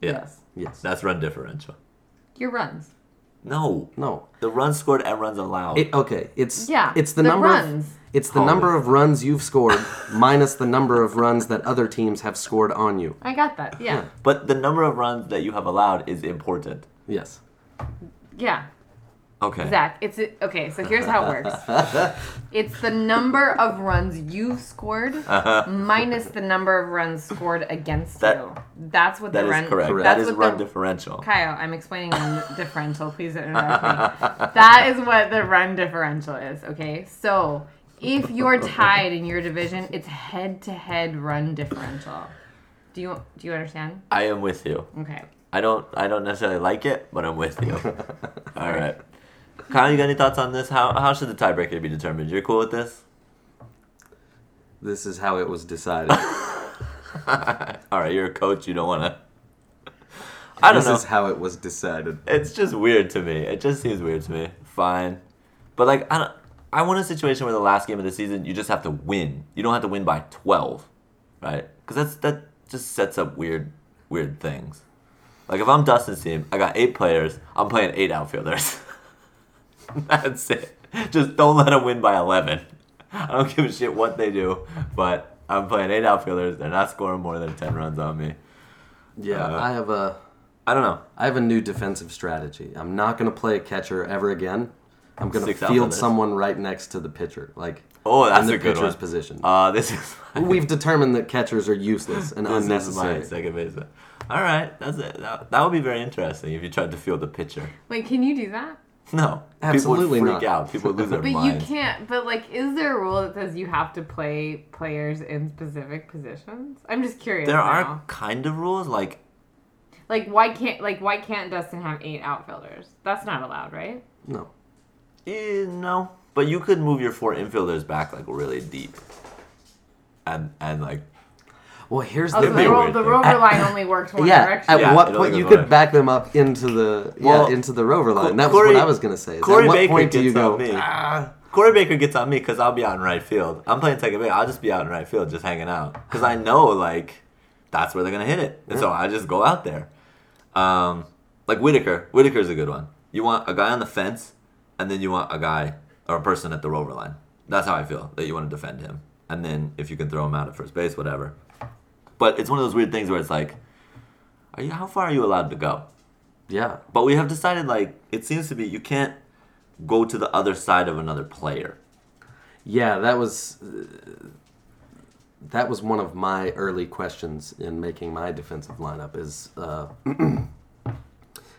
yeah. yes. Yes. That's run differential. Your runs. No, No. the runs scored and runs allowed. It, okay, it's Yeah, it's the, the number runs. Of, it's the Holy number of runs you've scored [laughs] minus the number of runs that other teams have scored on you. I got that. Yeah. but the number of runs that you have allowed is important. Yes. Yeah. Okay. Zach, it's a, okay. So here's how it works. [laughs] it's the number of runs you've scored minus the number of runs scored against Uh-huh. That- you. That's what That the is run. correct. Correct. That That's what run the, differential. Kyle, I'm explaining run [laughs] differential. Please don't interrupt me. [laughs] That is what the run differential is. Okay, so if you're tied in your division, it's head-to-head run differential. Do you do you understand? I am with you. Okay. I don't I don't necessarily like it, but I'm with you. All right. Kyle, you got any thoughts on this? How how should the tiebreaker be determined? You're cool with this? This is how it was decided. [laughs] All right, you're a coach. You don't want to. I don't this know. is how it was decided. It's just weird to me. It just seems weird to me. Fine, but like I don't. I want a situation where the last game of the season you just have to win. You don't have to win by twelve, right? Because that's that just sets up weird weird things. Like if I'm Dustin's team, I got eight players. I'm playing eight outfielders. [laughs] [laughs] that's it. Just don't let them win by eleven. I don't give a shit what they do, but I'm playing eight outfielders. They're not scoring more than ten runs on me. Yeah, Uh, I have a I don't know. I have a new defensive strategy. I'm not going to play a catcher ever again. I'm going to field outfielders. someone right next to the pitcher, like Oh, that's in the a good pitcher's one. position. Uh, this is [laughs] We've determined that catchers are useless and This is my unnecessary. second baseman. All right, that's it. That, that would be very interesting if you tried to field the pitcher. Wait, can you do that? [laughs] No, Absolutely people would freak not. out. People would lose [laughs] their But you can't. But like, is there a rule that says you have to play players in specific positions? I'm just curious. There now. are kind of rules like like why can't like why can't Dustin have eight outfielders? That's not allowed, right? No. eh, no, but you could move your four infielders back like really deep, and and like Well, here's Oh, the so the, ro- the rover line only worked one yeah. direction. At Yeah, what point you could one back them up into the Well, yeah into the rover line? That Corey- was what I was going to say. Is Corey at what Baker point do you gets go? on me. "Ah." Corey Baker gets on me because I'll be out in right field. I'm playing second base. I'll just be out in right field, just hanging out, because I know like that's where they're gonna hit it, and so I just go out there. Um, like Whitaker. Whitaker's a good one. You want a guy on the fence, and then you want a guy or a person at the rover line. That's how I feel that you want to defend him, and then if you can throw him out at first base, whatever. But it's one of those weird things where it's like, are you? How far are you allowed to go? Yeah. But we have decided like it seems to be you can't go to the other side of another player. Yeah, that was uh, that was one of my early questions in making my defensive lineup. Is uh, [clears throat]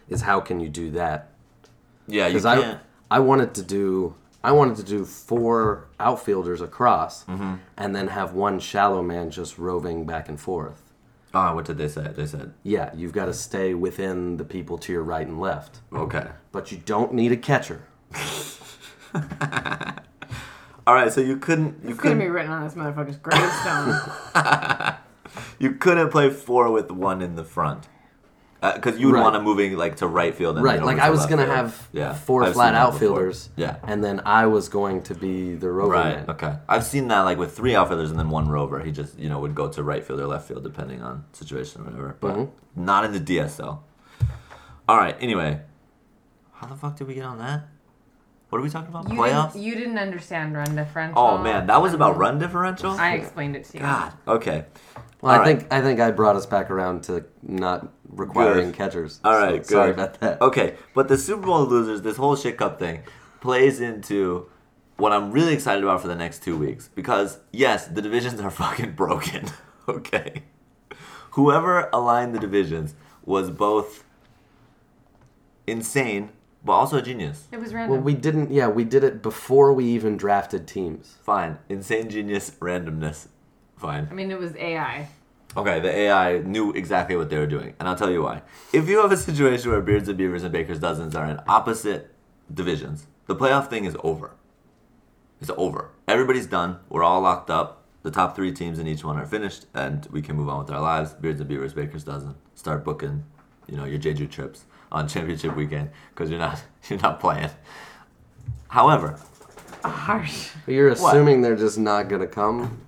is how can you do that? Yeah, you Because I can't. I wanted to do I wanted to do four outfielders across, Mm-hmm. and then have one shallow man just roving back and forth. Oh, what did they say? They said Yeah, you've got to stay within the people to your right and left, okay. but you don't need a catcher. [laughs] All right, so you couldn't you It's gonna be written on this motherfucker's gravestone. [laughs] you couldn't play four with one in the front because you would Right. want to moving like to right field. And Right, like I was gonna field. have yeah, 4 I've flat seen that before. outfielders, Yeah, and then I was going to be the rover right. man. Okay, I've seen that like with three outfielders and then one rover. He just you know would go to right field or left field depending on situation or whatever. But Mhm. not in the DSL. All right. Anyway, how the fuck did we get on that? What are we talking about? You Playoffs? didn't, you didn't understand run differential. Oh man, that was about run differential. I explained it to you. God. Okay. Well, All I right. think I think I brought us back around to not requiring Good. catchers. All right, so good. sorry about that. Okay, but the Super Bowl losers, this whole shit cup thing, plays into what I'm really excited about for the next two weeks because yes, the divisions are [laughs] fucking broken. [laughs] okay. Whoever aligned the divisions was both insane but also a genius. It was random. Well, we didn't. Yeah, we did it before we even drafted teams. Fine. Insane genius randomness. Fine. I mean, it was AI. Okay, the AI knew exactly what they were doing, and I'll tell you why. If you have a situation where Beards and Beavers and Baker's Dozens are in opposite divisions, the playoff thing is over. It's over. Everybody's done. We're all locked up. The top three teams in each one are finished, and we can move on with our lives. Beards and Beavers, Baker's Dozen. Start booking, you know, your Jeju trips on [laughs] championship weekend because you're not [laughs] you're not playing. However, Harsh. But you're assuming they're just not gonna come.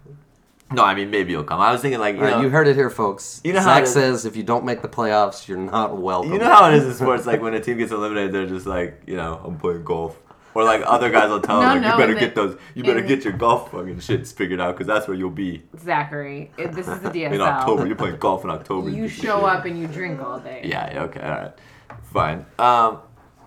No, I mean maybe you'll come. I was thinking like you All right, know, you heard it here, folks. You know how Zach it is- says if you don't make the playoffs, you're not welcome. You know how it is in sports, like when a team gets eliminated, they're just like, you know, I'm playing golf. Or like other guys will tell No, them, like, no, you better get the- those, you better get your golf fucking shits figured out because that's where you'll be Zachary, it, this is the [laughs] DSL. in October. You're playing golf in October. You show shit. up and you drink all day. Yeah, yeah, okay, all right, fine. Um,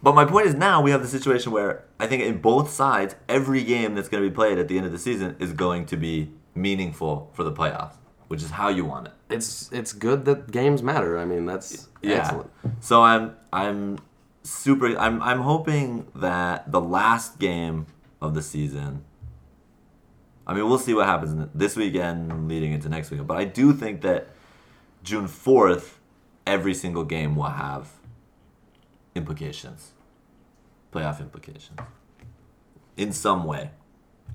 but my point is now we have the situation where I think in both sides, every game that's going to be played at the end of the season is going to be meaningful for the playoffs, which is how you want it. It's it's good that games matter. I mean, that's excellent. So I'm I'm super I'm I'm hoping that the last game of the season I mean, we'll see what happens this weekend leading into next weekend, but I do think that June 4th every single game will have implications, playoff implications, in some way.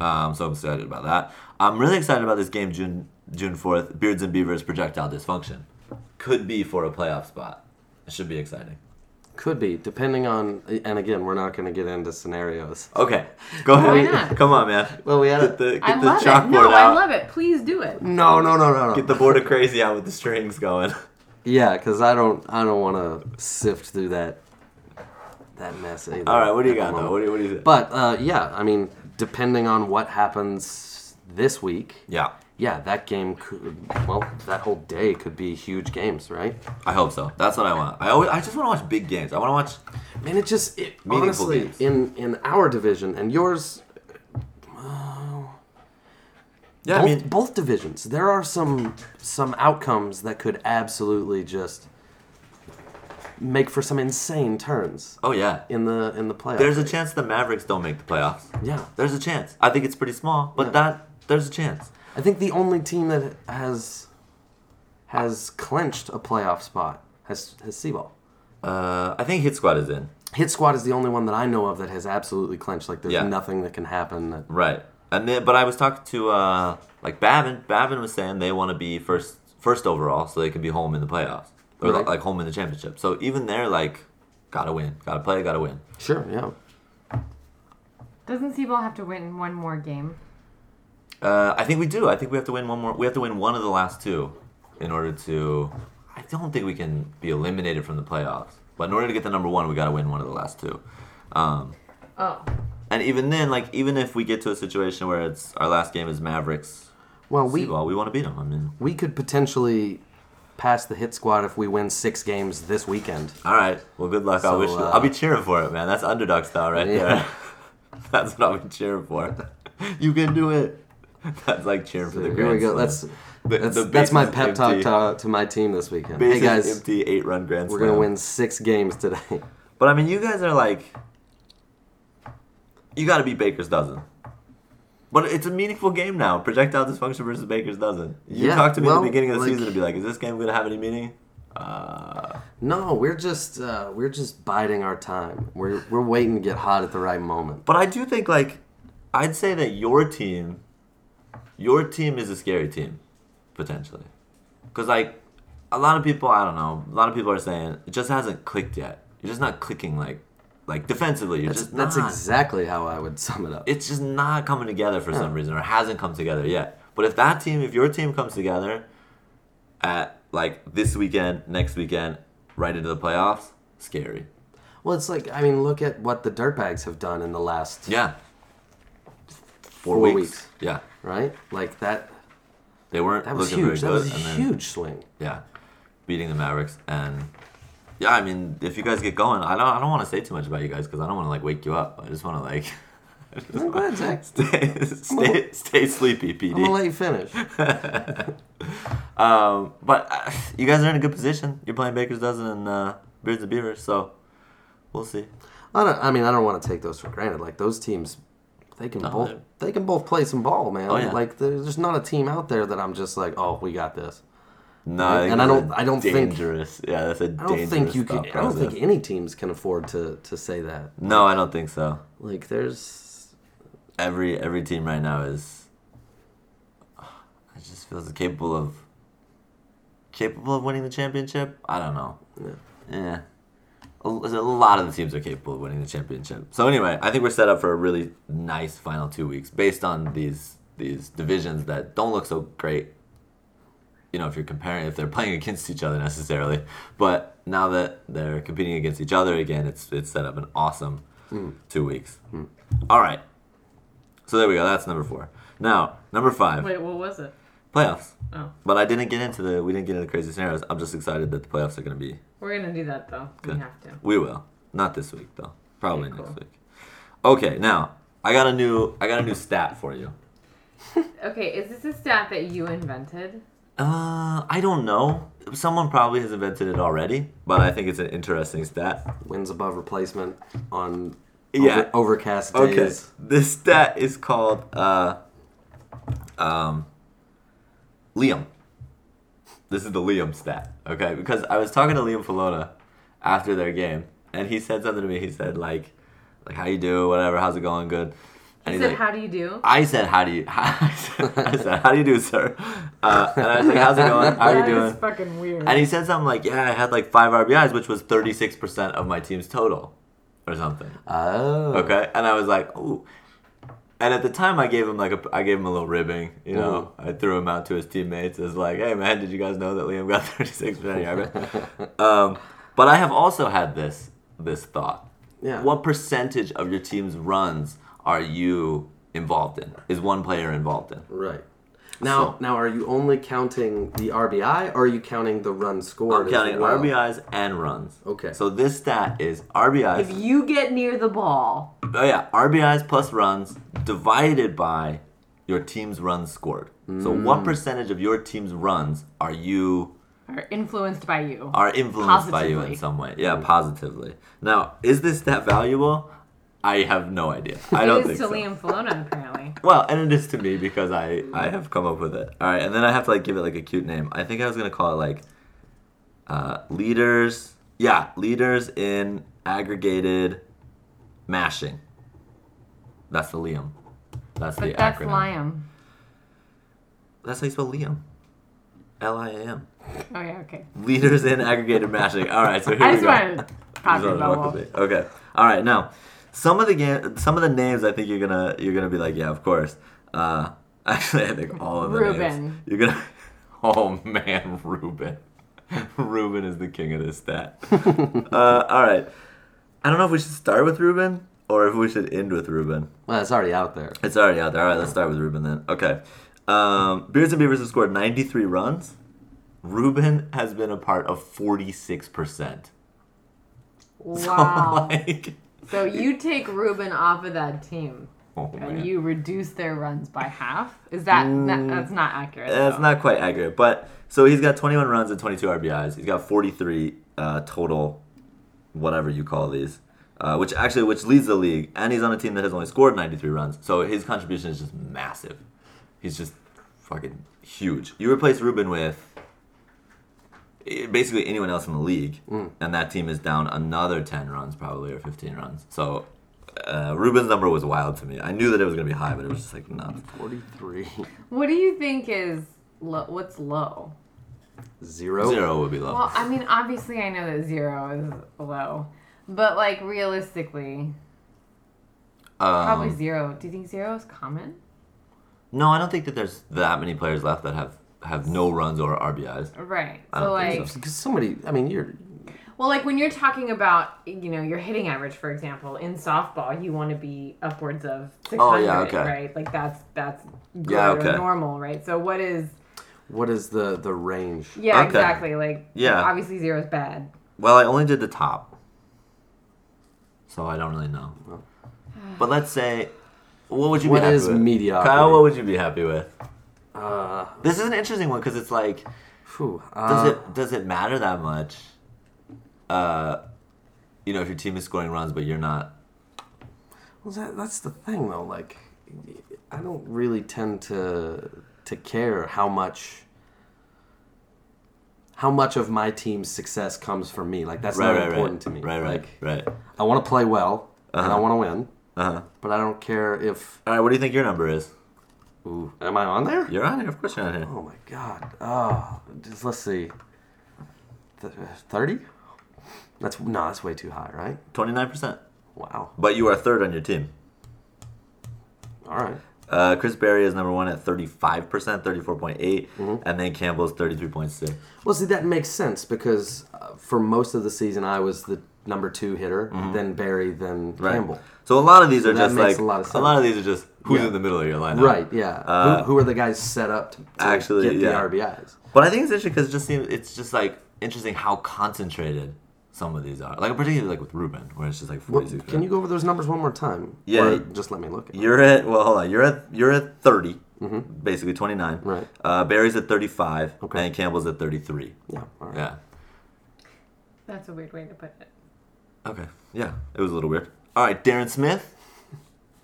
Um, so I'm so excited about that. I'm really excited about this game, June June fourth. Beards and Beavers projectile dysfunction could be for a playoff spot. It should be exciting. Could be, depending on. And again, we're not going to get into scenarios. Okay, go ahead. Why not? Come on, man. Well, we had Get a, the, get I the love it. No, out. I love it. Please do it. no, no, no, no, no. Get the board of crazy out with the strings going. Yeah, because I don't, I don't want to sift through that, that mess. Either All right, what do you at the got though? What do you, what do you think? But uh, yeah, I mean, depending on what happens this week, yeah, yeah, that game could, well, that whole day could be huge games, right? I hope so. That's what I want. I always, I just want to watch big games. I want to watch. Man, it just, it, honestly, games. in in our division and yours, Yeah, both, I mean, both divisions, there are some some outcomes that could absolutely just make for some insane turns oh yeah. in the in the playoffs. There's a chance the Mavericks don't make the playoffs. yeah. There's a chance. I think it's pretty small, but Yeah. that there's a chance. I think the only team that has has clenched a playoff spot has has Seaball. Uh, I think Hit Squad is in. Hit Squad is the only one that I know of that has absolutely clinched. Like there's Yeah. nothing that can happen. That, Right. And then, but I was talking to uh, like Bavin. Bavin was saying they want to be first first overall, so they can be home in the playoffs or Right. like home in the championship. So even they're like, gotta win, gotta play, gotta win. sure, yeah. Doesn't Seaball have to win one more game? Uh, I think we do. I think we have to win one more. We have to win one of the last two in order to. I don't think we can be eliminated from the playoffs. But in order to get the number one, we got to win one of the last two. Um, Oh. and even then, like even if we get to a situation where it's our last game is Mavericks, Well, we well, we want to beat them. I mean, we could potentially pass the Hit Squad if we win six games this weekend. all right. Well, good luck. So, wish uh, I'll be cheering for it, man. That's underdog style right Yeah. there. [laughs] That's what I'll be cheering for. you can do it. [laughs] That's like cheering for the Here we go. slam. That's The- that's, the that's my pep talk to, to my team this weekend. Base hey guys, empty eight run grand we're gonna win six games today. But I mean, you guys are like, you got to be Baker's dozen. But it's a meaningful game now. Projectile dysfunction versus Baker's dozen. You Yeah, talked to me at the beginning of the like- season to be like, is this game going to have any meaning? Uh, No, we're just uh, we're just biding our time. We're we're waiting to get hot at the right moment. but I do think like, I'd say that your team, your team is a scary team, potentially, because like, a lot of people, I don't know, a lot of people are saying it just hasn't clicked yet. You're just not clicking like, like defensively. You're That's just that's not. exactly how I would sum it up. it's just not coming together for some reason or hasn't come together yet. But if that team, if your team comes together at like this weekend, next weekend, right into the playoffs, scary. Well, it's like I mean, look at what the Dirtbags have done in the last Yeah. Four, Four weeks. weeks. Yeah. right. Like that They weren't that was looking huge. That was a and then, huge swing. Yeah. Beating the Mavericks and yeah, I mean, if you guys get going, I don't, I don't want to say too much about you guys because I don't want to like wake you up. I just want to like, [laughs] I just No, go wanna ahead, Zach. [laughs] stay, stay, stay sleepy, PD. I'm gonna let you finish. [laughs] Um, but uh, you guys are in a good position. You're playing Baker's dozen and uh, Beards and Beavers, so we'll see. I don't. I mean, I don't want to take those for granted. Like those teams, they can No, both they're- they can both play some ball, man. Oh, yeah. Like there's just not a team out there that I'm just like, oh, we got this. No, and I don't- I don't think- dangerous. yeah, that's a I don't dangerous. think you can. thought I don't think process. any teams can afford to to say that. No, I don't think so. Like there's Every every team right now is. It just feels capable of. Capable of winning the championship. I don't know. Yeah. Yeah. A a lot of the teams are capable of winning the championship. So anyway, I think we're set up for a really nice final two weeks based on these these divisions that don't look so great. You know, if you're comparing, if they're playing against each other necessarily, but now that they're competing against each other again, it's it's set up an awesome hmm. two weeks. Hmm. All right. So there we go. That's number four. Now number five, Wait, what was it? playoffs. Oh. But I didn't get into the we didn't get into crazy scenarios. I'm just excited that the playoffs are going to be We're gonna do that though. Good. We have to. We will. Not this week though. Probably Okay, cool. next week. Okay, now I got a new I got a new stat for you. [laughs] Okay, is this a stat that you invented? Uh, I don't know. Someone probably has invented it already, but I think it's an interesting stat. wins above replacement on Yeah. over, overcast Okay, days. this stat is called uh, um, Liam. This is the Liam stat, okay? Because I was talking to Liam Filona after their game, and he said something to me. He said like, like how you do, whatever, how's it going, good. And He said, like, "How do you do?" I said, how do you? [laughs] I said, how do you do, sir? Uh, and I was like, how's it going? How are you doing? fucking weird. And he said something like, yeah, I had like five RBIs, which was 36% of my team's total, or something. Oh. Okay, and I was like, ooh. And at the time, I gave him like a, I gave him a little ribbing, you know. I threw him out to his teammates as like, hey man, did you guys know that Liam got [laughs] 36 percent yard? [laughs] um, but I have also had this this thought. Yeah. What percentage of your team's runs are you involved in? Is one player involved in? Right. Now, So- now, are you only counting the RBI, or are you counting the run scored? I'm as counting well? RBIs and runs. Okay. So this stat is RBIs. if you get near the ball, Oh yeah, RBIs plus runs divided by your team's runs scored. So mm. what percentage of your team's runs are you are influenced by you. are influenced by you in some way? Yeah, positively. Now, is this that valuable? I have no idea. [laughs] I don't it think is to so. Liam Filona, apparently. Well, and it is to me because I I have come up with it. All right, and then I have to like give it like a cute name. I think I was gonna call it like uh, leaders. Yeah, leaders in aggregated mashing. That's the Liam. That's the But that's acronym. Liam. That's how you spell Liam. L I A M. Oh yeah, okay. Leaders in aggregated mashing. All right, so here I we just go. wanted to pop Just wanted to bubble. welcome. Okay. All right. Now, some of the game, some of the names, I think you're gonna you're gonna be like, yeah, of course. Uh, [laughs] actually, I think all of the names. Ruben. You're gonna. [laughs] Oh man, Ruben. [laughs] Ruben is the king of this stat. uh, all right. I don't know if we should start with Ruben or if we should end with Ruben. Well, it's already out there. It's already out there. All right, let's start with Ruben then. Okay. Um, Beards and Beavers have scored 93 runs. Ruben has been a part of 46%. Wow. So, like, So you take Ruben off of that team oh, and you reduce their runs by half. Is that, that that's not accurate? That's though. not quite accurate, but so he's got 21 runs and 22 RBIs. He's got 43 uh, total, whatever you call these, uh, which actually which leads the league, and he's on a team that has only scored 93 runs. So his contribution is just massive. He's just fucking huge. You replace Ruben with basically anyone else in the league, and that team is down another 10 runs probably or 15 runs. So. Uh, Ruben's number was wild to me. I knew that it was gonna be high, but it was just like nuts. Forty-three. [laughs] What do you think is low? What's low? Zero. Zero would be low. Well, I mean, obviously, I know that zero is low, but like realistically, probably Um, zero. Do you think zero is common? No, I don't think that there's that many players left that have have no runs or RBIs. Right. I So don't think like, so. Because somebody, I mean, you're well, like when you're talking about, you know, your hitting average, for example, in softball, you want to be upwards of 600, Oh, yeah, okay. right? Like that's that's Yeah, okay. normal, right? So what is? what is the the range? Yeah, Okay. exactly. Like, Yeah. obviously zero is bad. Well, I only did the top, so I don't really know. But let's say, what would you What be happy is with? mediocrity? Kyle, what would you be happy with? Uh, This is an interesting one because it's like, does uh, it does it matter that much? Uh, you know, if your team is scoring runs but you're not. Well, that, that's the thing, though. Like, I don't really tend to to care how much how much of my team's success comes from me. Like, that's Right, not right, important right. to me. Right, right, Like, right. I want to play well and I Uh-huh. want to win, Uh huh. but I don't care if. All right, what do you think your number is? Ooh, am I on there? You're on here, of course you're on here. Oh my god. Oh, just let's see. Thirty? That's no, that's way too high, right? Twenty nine percent. Wow. But you are third on your team. All right. Uh, Chris Berry is number one at 35%, 34.8, Mm-hmm. and then Campbell's 33.6. Well, see, that makes sense because uh, for most of the season, I was the number two hitter, then Barry, then Mm-hmm. Right. Campbell. So a lot of these are that just like a lot of a lot of these are just who's Yeah. in the middle of your lineup. Right, yeah. Uh, who, who are the guys set up to, to Actually, get yeah. the RBIs? But I think it's interesting because it just seems it's just like interesting how concentrated some of these are. Like particularly like with Ruben, where it's just like What, 46. can you go over those numbers one more time? Yeah. Or just let me look at. You're at well, hold on. You're at you're at 30, basically 29. Mm-hmm. Right. Uh, Barry's at 35, Okay. and Campbell's at 33. Yeah, all right. Yeah. That's a weird way to put it. Okay. Yeah, it was a little weird. All right, Darren Smith,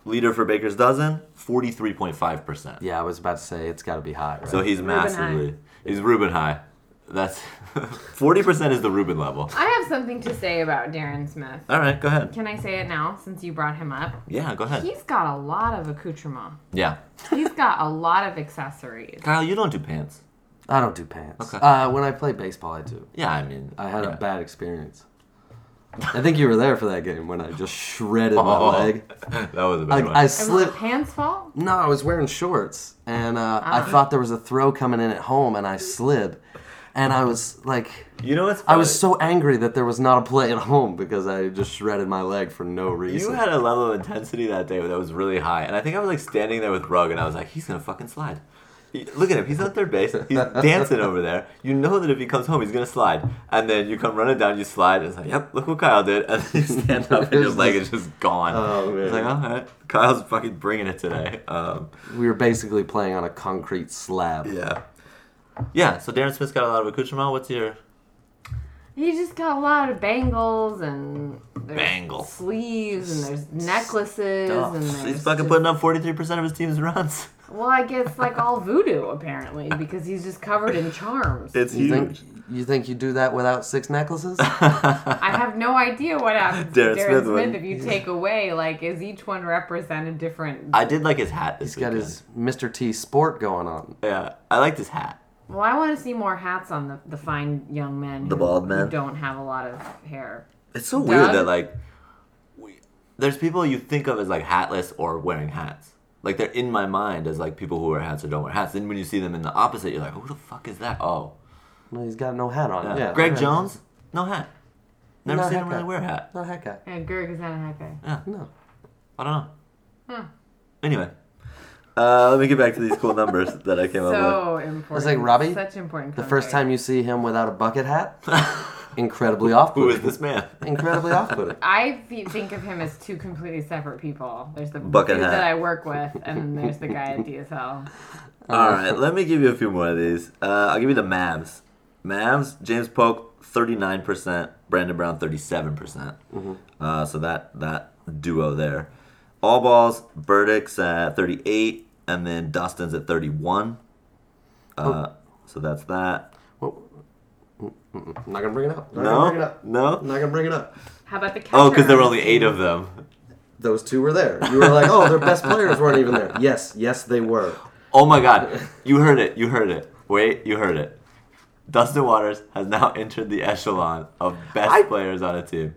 leader for Baker's dozen, 43.5 percent. Yeah, I was about to say it's got to be high, right? So he's Ruben massively. high. He's Ruben high. That's [laughs] forty percent is the Ruben level. I have something to say about Darren Smith. All right, go ahead. Can I say it now since you brought him up? Yeah, go ahead. He's got a lot of accoutrement. Yeah, He's got a lot of accessories. Kyle, you don't do pants. I don't do pants. Okay. Uh, when I play baseball, I do. Yeah, I mean, I had yeah. a bad experience. I think you were there for that game when I just shredded my Oh, leg. [laughs] that was a bad Like one. I It was the slipped. pants fault? No, I was wearing shorts, and uh, I Ah. thought there was a throw coming in at home, and I slid, and I was like, you know what's? I was funny? so angry that there was not a play at home because I just shredded my leg for no reason. You had a level of intensity that day that was really high, and I think I was like standing there with Rug, and I was like, he's gonna fucking slide. He- Look at him, he's on third base, he's dancing over there. You know that if he comes home, he's gonna slide, and then you come running down, you slide, and it's like, yep, look what Kyle did, and then you stand up, and your leg is just gone. Oh, It's like, all right, Kyle's fucking bringing it today. Um, we were basically playing on a concrete slab. yeah, yeah. So Darren Smith's got a lot of accoutrement. What's your He just got a lot of bangles and there's Bangles. sleeves and there's necklaces and there's He's fucking just- putting up forty three percent of his team's runs. Well, I guess like all voodoo apparently because he's just covered in charms. It's You huge. think you think you do that without six necklaces? [laughs] I have no idea what happens Darren to Darren Smith Smith, if you take away like is each one represent a different. I did like his hat. This He's got his Mr. T sport going on. Yeah, I liked his hat. Well, I want to see more hats on the, the fine young men. The who, bald who men? don't have a lot of hair. It's so weird that like, we, there's people you think of as like hatless or wearing hats. Like they're in my mind as like people who wear hats or don't wear hats. Then when you see them in the opposite, you're like, who the fuck is that? Oh, No, he's got no hat on. yeah. Yeah, Greg okay. Jones, no hat. Never No seen hat him really wear a hat. No hat guy. Yeah, Greg is not a hat guy. Yeah, No. I don't know. Huh. Anyway, uh, let me get back to these cool numbers that I came up with. So important. It's like Robbie, Such important. The first time you see him without a bucket hat, [laughs] with. incredibly Who off-putting. is this man? Incredibly off-putting. [laughs] I th- think of him as two completely separate people. There's the Bucket dude hat. that I work with, and then there's the guy at DSL. All right, let me give you a few more of these. Uh, I'll give you the Mavs. Mavs, James Polk, thirty-nine percent. Brandon Brown, thirty-seven percent. Uh, so that that duo there. All balls, Burdick's at thirty-eight, and then Dustin's at thirty-one. Uh, So that's that. Well, I'm not gonna bring it up. Not No, gonna bring it up. no. I'm not gonna bring it up. How about the catcher? Oh, because there were only eight of them. Those two were there. You were like, oh, their best players weren't even there. Yes, yes, they were. Oh my God, you heard it. You heard it. Wait, you heard it. Dustin Waters has now entered the echelon of best I- players on a team.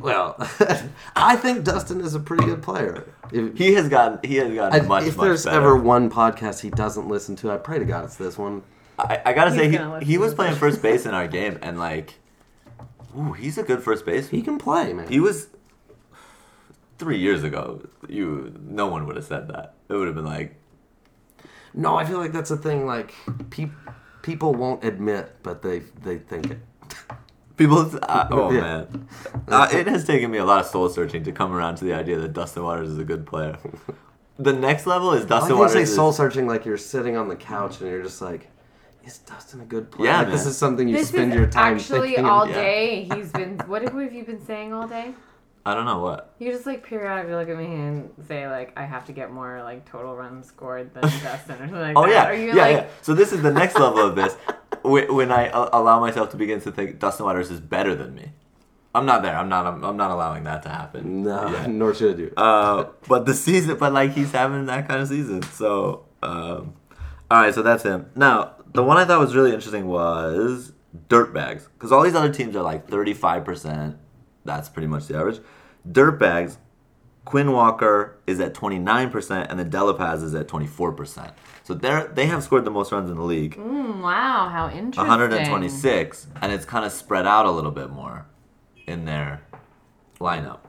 Well, [laughs] I think Dustin is a pretty good player. If, He has gotten. He has gotten I- much. if much there's better. ever one podcast he doesn't listen to, I pray to God it's this one. I, I gotta He's say, he, gonna listen he was this. playing first base in [laughs] our game, and like, ooh, he's a good first base. He can play, man. He was three years ago. You, no one would have said that. It would have been like, No, I feel like that's a thing. Like pe- people won't admit, but they they think it. [laughs] people. Uh, oh Yeah. man, [laughs] uh, it has taken me a lot of soul searching to come around to the idea that Dustin Waters is a good player. The next level is I Dustin like Waters. you say is- soul searching like you're sitting on the couch and you're just like, is Dustin a good player? Yeah, like, this is something you This spend your time actually thinking. all Yeah. day. He's been. [laughs] What have you been saying all day? I don't know what. You just like periodically look at me and say like I have to get more like total runs scored than [laughs] Dustin or something like Oh that. yeah, Are you yeah, like yeah. So this is the next level of this. [laughs] When I allow myself to begin to think Dustin Waters is better than me. I'm not there. I'm not. I'm, I'm not allowing that to happen. No, Yeah. nor should you. Uh, but the season, but like he's having that kind of season. So, um, all right. So that's him. Now, the one I thought was really interesting was Dirtbags, because all these other teams are like 35 percent. That's pretty much the average. Dirtbags, Quinn Walker is at 29 percent, and the Delapaz is at 24 percent. So they're they have scored the most runs in the league, mm, wow, how interesting. 126, and it's kind of spread out a little bit more in their lineup.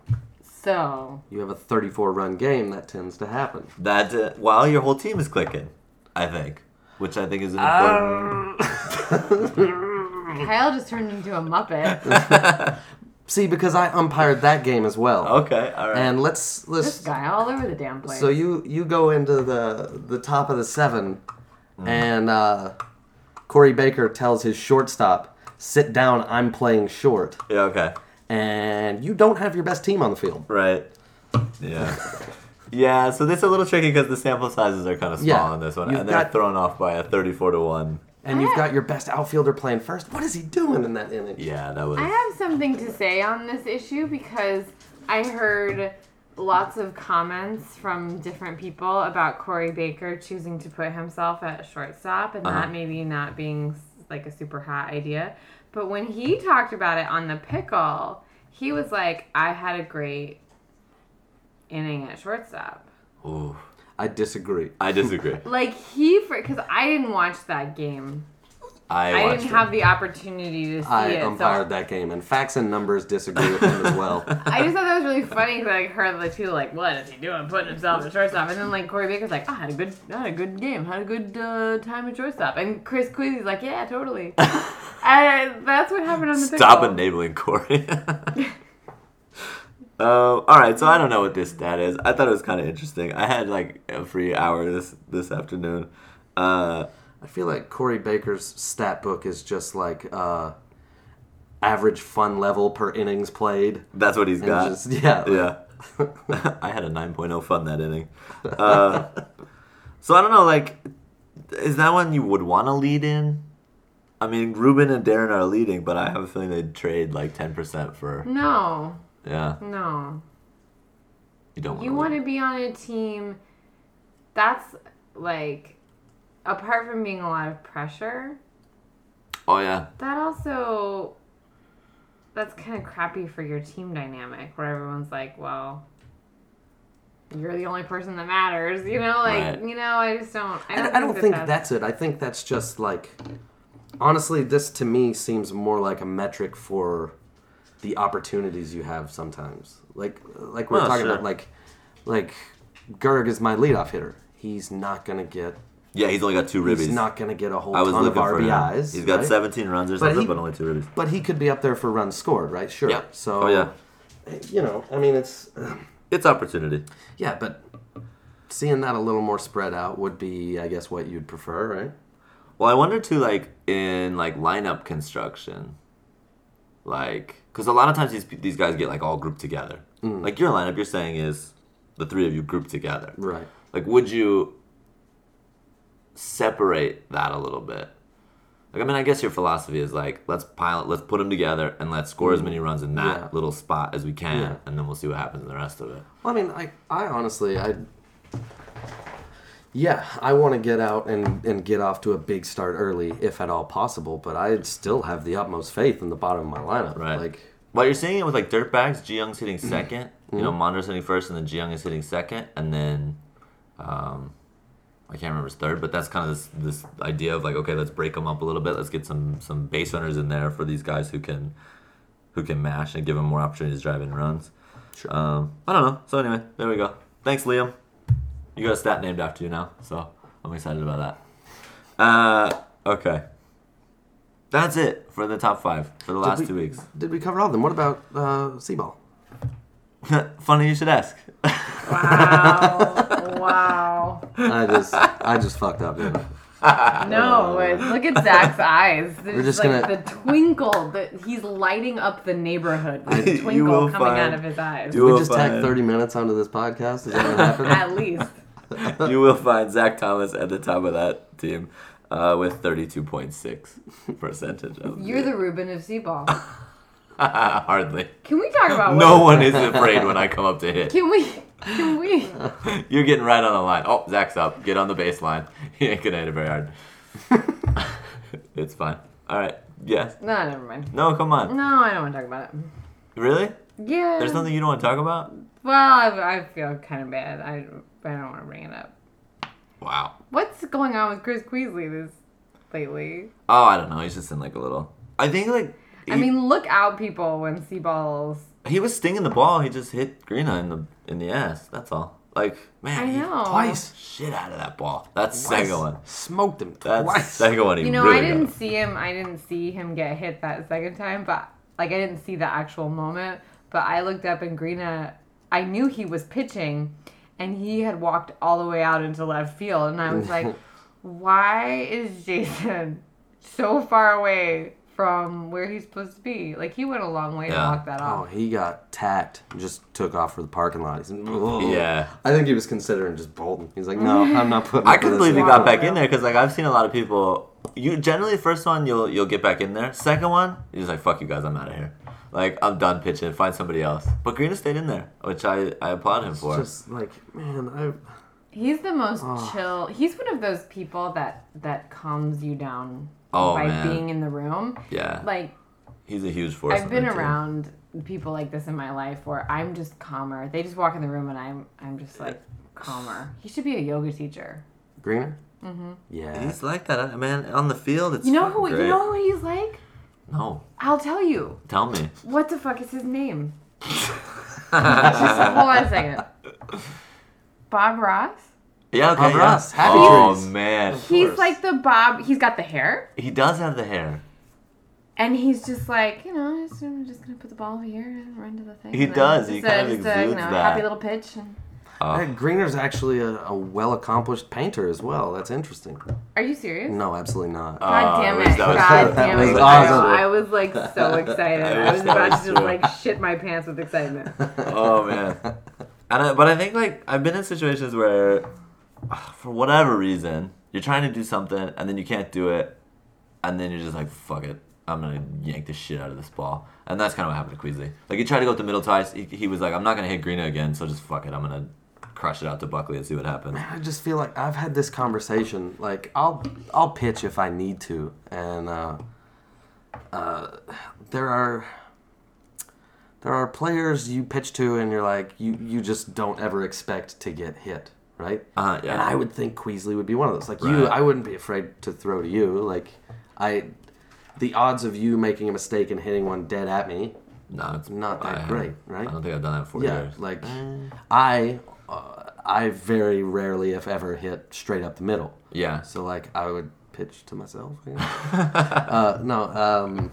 So you have a 34 run game, that tends to happen. that uh, while your whole team is clicking, I think, which I think is an important. Kyle just turned into a muppet. [laughs] See, because I umpired that game as well. okay, all right. And let's this let's. guy all over the damn place. So you you go into the the top of the seven, Mm. and uh, Corey Baker tells his shortstop, "Sit down. I'm playing short." yeah, okay, And you don't have your best team on the field. right. Yeah, [laughs] yeah. So this is a little tricky because the sample sizes are kind of small Yeah, in this one, you've and they're thrown off by a thirty-four to one. and you've got your best outfielder playing first. What is he doing in that inning? Yeah, that was. I have something to say on this issue because I heard lots of comments from different people about Corey Baker choosing to put himself at shortstop and Uh-huh. that maybe not being like a super hot idea. But when he talked about it on the pickle, he was like, I had a great inning at shortstop. Ooh, I disagree. I disagree. [laughs] Like he, because I didn't watch that game. I, I, didn't it. have the opportunity to see I it. so umpired that game, and facts and numbers disagree with him as well. [laughs] I just thought that was really funny because I heard the two like, "What is he doing? Putting himself at shortstop?" And then like Corey Baker's like, "I had a good, I had a good game, had a good uh, time at shortstop." And Chris Queasy's like, "Yeah, totally." [laughs] and that's what happened on the Stop pickle. enabling Corey. Uh, all right, so I don't know what this stat is. I thought it was kind of interesting. I had like a free hour this this afternoon. Uh, I feel like Corey Baker's stat book is just like uh, average fun level per innings played. that's what he's And got. just- yeah. yeah. [laughs] I had a 9.0 fun that inning. Uh, so I don't know, like, is that one you would want to lead in? I mean, Ruben and Darren are leading, but I have a feeling they'd trade like 10% for. No, Yeah, no. you don't want You want to be on a team that's like, apart from being a lot of pressure, Oh, yeah. that also that's kind of crappy for your team dynamic where everyone's like well you're the only person that matters you know like Right. you know i just don't i I, don't, I don't think that that's it. I think that's just like, honestly, this to me seems more like a metric for the opportunities you have sometimes. Like, like we we're Oh, talking sure. about, like, like Gerg is my leadoff hitter. He's not gonna get. Yeah, he's only got two ribbies. He's not gonna get a whole I was ton of looking for him. RBIs. He's got right? 17 runs or But something, he- but only two ribbies. But he could be up there for runs scored, right? Sure. Yeah. So. Oh, yeah. Eh, you know, I mean, it's. Uh, it's opportunity. Yeah, but seeing that a little more spread out would be, I guess, what you'd prefer, right? Well, I wonder too, like in like lineup construction, like because a lot of times these these guys get like all grouped together. Mm. Like your lineup, you're saying is the three of you grouped together. Right. Like, would you separate that a little bit? Like, I mean, I guess your philosophy is like, let's pile, let's put them together and let's score as many runs in that Mm. Yeah. little spot as we can, Yeah. and then we'll see what happens in the rest of it. Well, I mean, I, I honestly, I, yeah, I want to get out and, and get off to a big start early, if at all possible. But I still have the utmost faith in the bottom of my lineup. Right. Like, Well, you're seeing it with like dirtbags. Ji Young's hitting Mm-hmm. 2nd You know, Mondo's hitting first, and then Ji Young is hitting second, and then um, I can't remember his third. But that's kind of this this idea of like, okay, let's break them up a little bit. Let's get some some base runners in there for these guys who can who can mash and give them more opportunities to drive in runs. Sure. Um, I don't know. So anyway, there we go. Thanks, Liam. You got a stat named after you now, so I'm excited about that. Uh, okay. That's it for the top five for the last we- two weeks. did we cover all of them? What about uh, Seaball? [laughs] Funny you should ask. wow wow [laughs] I just, I just fucked up. didn't I? no it's, look at zach's eyes there's just like gonna- the twinkle that he's lighting up the neighborhood with [laughs] the twinkle will coming out of his eyes You we just tagged find- 30 minutes onto this podcast. Is that what happened? at least [laughs] you will find Zach Thomas at the top of that team uh, with 32.6 percentage of you're the ruben of seaball [laughs] hardly. can we talk about No one is afraid when I come up to hit. can we can we [laughs] You're getting right on the line. Oh, Zach's up. Get on the baseline. He ain't gonna hit it very hard. it's fine. All right. Yes. no never mind No, come on. no i don't want to talk about it Really? yeah There's nothing you don't want to talk about? Well, I, I feel kind of bad. I, I don't want to bring it up. Wow. What's going on with Chris Queasley this lately? Oh, I don't know. He's just in like a little. I think like. I mean, look out, people, when Seaball's. he was stinging the ball. He just hit Greena in the in the ass. That's all. Like man, I he. Twice. shit out of that ball. That's second one. Smoked him That's twice. second one. He You know, really I didn't got. see him. I didn't see him get hit that second time, but like I didn't see the actual moment. But I looked up and Greena. I knew he was pitching, and he had walked all the way out into left field, and I was [laughs] like, "Why is Jason so far away from where he's supposed to be? Like he went a long way to Yeah. walk that oh, off. Oh, he got tacked. and Just took off for the parking lot. He's "Ugh." Yeah. I think he was considering just bolting. He's like, no, I'm not putting. I up couldn't believe he got back in there because like I've seen a lot of people you generally the first one you'll you'll get back in there. Second one, you're just like fuck you guys, I'm out of here. Like I'm done pitching. Find somebody else. But Green has stayed in there, which I I applaud him for. Just like man, I He's the most chill. He's one of those people that that calms you down Oh, by man. being in the room. yeah, Like he's a huge force. I've been that team. around people like this in my life where I'm just calmer. They just walk in the room and I'm I'm just like calmer. He should be a yoga teacher. Greener. Mm-hmm. Yeah. He's like that, man. On the field, it's You know who great. you know who he's like? No, I'll tell you. tell me. What the fuck is his name? just hold on a second. Bob Ross? Yeah, okay. Bob yeah. Ross, Happy oh Trees. man, He's course. like the Bob. He's got the hair, he does have the hair. and he's just like, you know, just, I'm just gonna put the ball over here and run to the thing. He and then does, Just he a, kind uh, of just uh, a, you exudes know, that. happy little pitch. And... Oh. Hey, Greener's actually a, a well accomplished painter as well. That's interesting. Are you serious? No, absolutely not. Oh, God I damn wish it! that was God [laughs] true. damn That it! awesome. I was like so [laughs] excited. I I was about was to just true. like shit my pants with excitement. [laughs] oh man. And I, but I think like I've been in situations where, ah, for whatever reason, you're trying to do something and then you can't do it, and then you're just like, fuck it, I'm gonna yank the shit out of this ball. And that's kind of what happened to Queasley. Like he tried to go up the middle ties. He, he was like, I'm not gonna hit Greena again, so just fuck it, I'm gonna crush it out to Buckley and see what happens. Man, I just feel like I've had this conversation. Like I'll I'll pitch if I need to, and uh, uh, there are there are players you pitch to, and you're like you you just don't ever expect to get hit, right? Uh, yeah. And I would think Queasley would be one of those. Like you, I wouldn't be afraid to throw to you. Like I, the odds of you making a mistake and hitting one dead at me, No, it's not that I great, right? I don't think I've done that for four yeah. years. Like I, uh, I very rarely, if ever, hit straight up the middle. yeah. So like I would pitch to myself. I guess. [laughs] uh, no, um,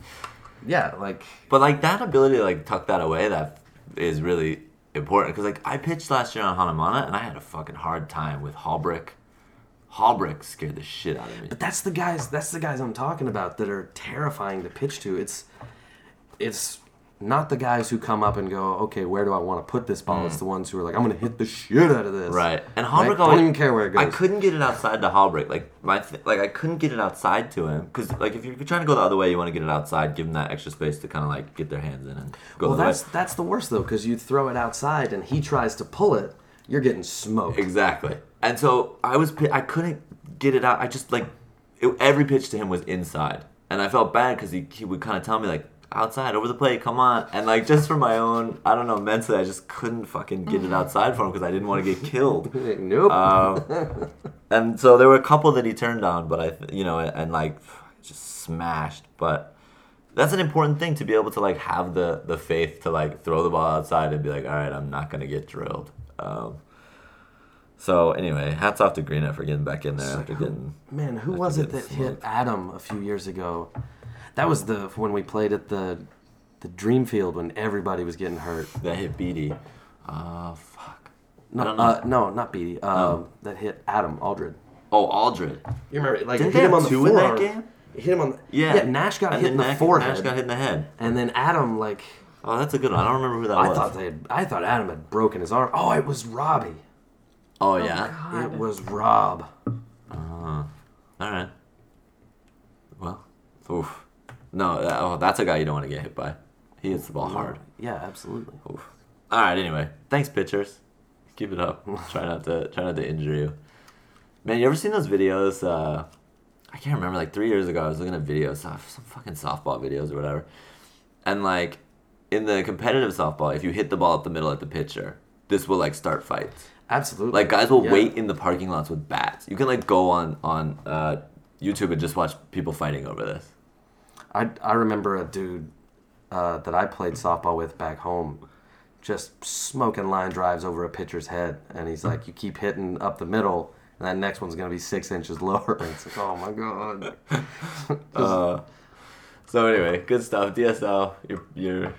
yeah, like But like that ability to like tuck that away, that is really important. Because like I pitched last year on Hanamana, and I had a fucking hard time with Hallbrick. Hallbrick scared the shit out of me. But that's the guys. That's the guys I'm talking about that are terrifying to pitch to. It's, it's not the guys who come up and go, okay, where do I want to put this ball? It's the ones who are like, I'm gonna hit the shit out of this. Mm. Right, and Right? Hallbrick Don't even care where it goes. I couldn't get it outside to Hallbrick. Like my, th- like I couldn't get it outside to him because like if you're trying to go the other way, you want to get it outside, give him that extra space to kind of like get their hands in and go Well, that's way. that's the worst though, because you throw it outside and he tries to pull it. You're getting smoked. Exactly. And so I was, I couldn't get it out. I just like, it, every pitch to him was inside, and I felt bad because he he would kind of tell me like outside over the plate, come on, and like just for my own, I don't know, mentally, I just couldn't fucking get it outside for him because I didn't want to get killed. [laughs] nope. Um, and so there were a couple that he turned on, but I, you know, and like just smashed. But that's an important thing to be able to like have the the faith to like throw the ball outside and be like, all right, I'm not gonna get drilled. Um, so anyway, hats off to Greena for getting back in there after getting. Man, who was it getting that hit. Adam a few years ago? That was the when we played at the the Dreamfield when everybody was getting hurt. That hit Beatty. Uh, fuck. No, I don't know. uh, no, not Beatty. Um, Oh. That hit Adam Aldred. Oh, Aldred. You remember, like Didn't hit him on the two in that game? Hit him on. The, Yeah. yeah. Nash got And hit in the Nash- forehead, Nash got hit in the head. and then Adam like Oh, that's a good one. I don't remember who that I was. I thought they had, I thought Adam had broken his arm. Oh, it was Robbie. oh yeah. God. It was Rob. All right. Well, oof. No, that, oh, that's a guy you don't want to get hit by. He hits the ball hard. Yeah, absolutely. Oof. All right. Anyway, thanks, pitchers. Keep it up. [laughs] try not to try not to injure you. Man, you ever seen those videos? Uh, I can't remember. Like three years ago, I was looking at videos, some fucking softball videos or whatever, and like in the competitive softball, if you hit the ball up the middle at the pitcher, this will like start fights. Absolutely. Like guys will Yeah. wait in the parking lots with bats. You can like go on on uh, YouTube and just watch people fighting over this. I, I remember a dude uh, that I played softball with back home just smoking line drives over a pitcher's head. And he's like, You keep hitting up the middle, and that next one's going to be six inches lower. And [laughs] it's like, Oh my God. [laughs] Uh, so anyway, good stuff. DSL, you're you're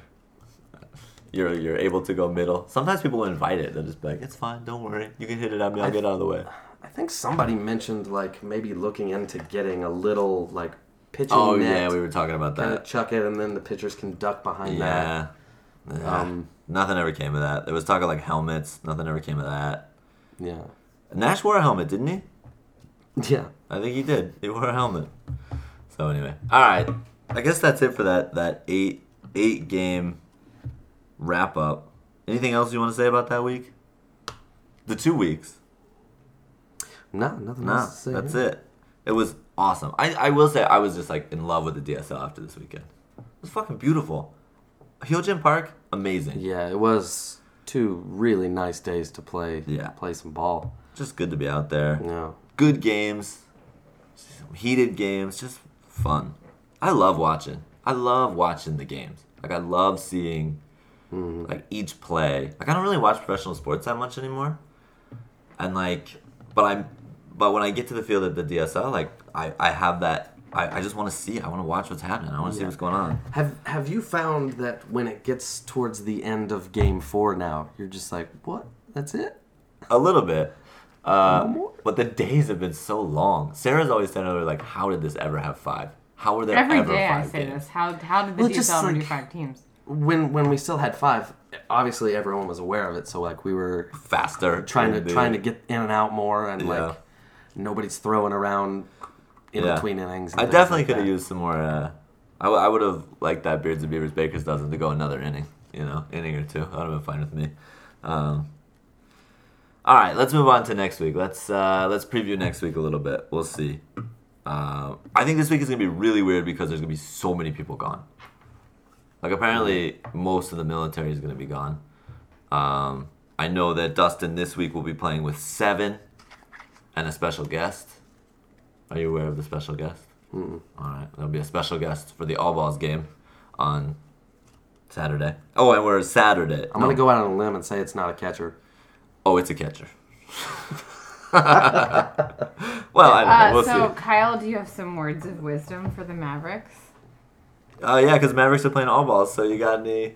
you're you're able to go middle. Sometimes people will invite it. They'll just be like, "It's fine, don't worry. You can hit it at me. I'll get out of the way." I think somebody mentioned like maybe looking into getting a little like pitching Oh net. yeah, we were talking about that. chuck it, and then the pitchers can duck behind that. Yeah. Yeah. Um, nothing ever came of that. There was talk of like helmets. Nothing ever came of that. Yeah. Nash wore a helmet, didn't he? [laughs] Yeah. I think he did. He wore a helmet. So anyway, all right. I guess that's it for that that eight eight game wrap up. Anything else you want to say about that week? The two weeks. No, nothing Nah, else to say. that's here. it. It was awesome. I, I will say I was just like in love with the DSL after this weekend. It was fucking beautiful. Hyojin Park, amazing. Yeah, it was two really nice days to play. Yeah. play some ball. Just good to be out there. Yeah, Good games, heated games, just fun. I love watching. I love watching the games. Like I love seeing mm-hmm. like each play. Like I don't really watch professional sports that much anymore. And like, but I'm, but when I get to the field at the DSL, like I, I have that. I, I just want to see. I want to watch what's happening. I want to see what's going on. Have Have you found that when it gets towards the end of Game Four now, you're just like, what? That's it? A little bit. [laughs] Uh, more? but the days have been so long. Sarah's always saying over like, how did this ever have five? How were there Every ever day I five say games? this. How how did the Well, just DSL ever do five teams? When when we still had five, obviously everyone was aware of it. So like we were Faster. trying to than trying to get in and out more, and Yeah. like nobody's throwing around in Yeah. between innings. I definitely like could have used some more. Uh, I, w- I would have liked that Beards and Beavers Bakers dozen to go another inning. You know, inning or two. That would have been fine with me. Um, all right, let's move on to next week. Let's uh, let's preview next week a little bit. We'll see. Uh, I think this week is gonna be really weird because there's gonna be so many people gone. Like apparently most of the military is gonna be gone. Um, I know that Dustin this week will be playing with seven and a special guest. Are you aware of the special guest? All right, there'll be a special guest for the All Balls game on Saturday. Oh, and we're Saturday. I'm gonna go out on a limb and say it's not a catcher. Oh, it's a catcher. [laughs] well, I don't know. Uh, We'll so see. Kyle, do you have some words of wisdom for the Mavericks? Oh yeah, because Mavericks are playing All Balls. So you got any?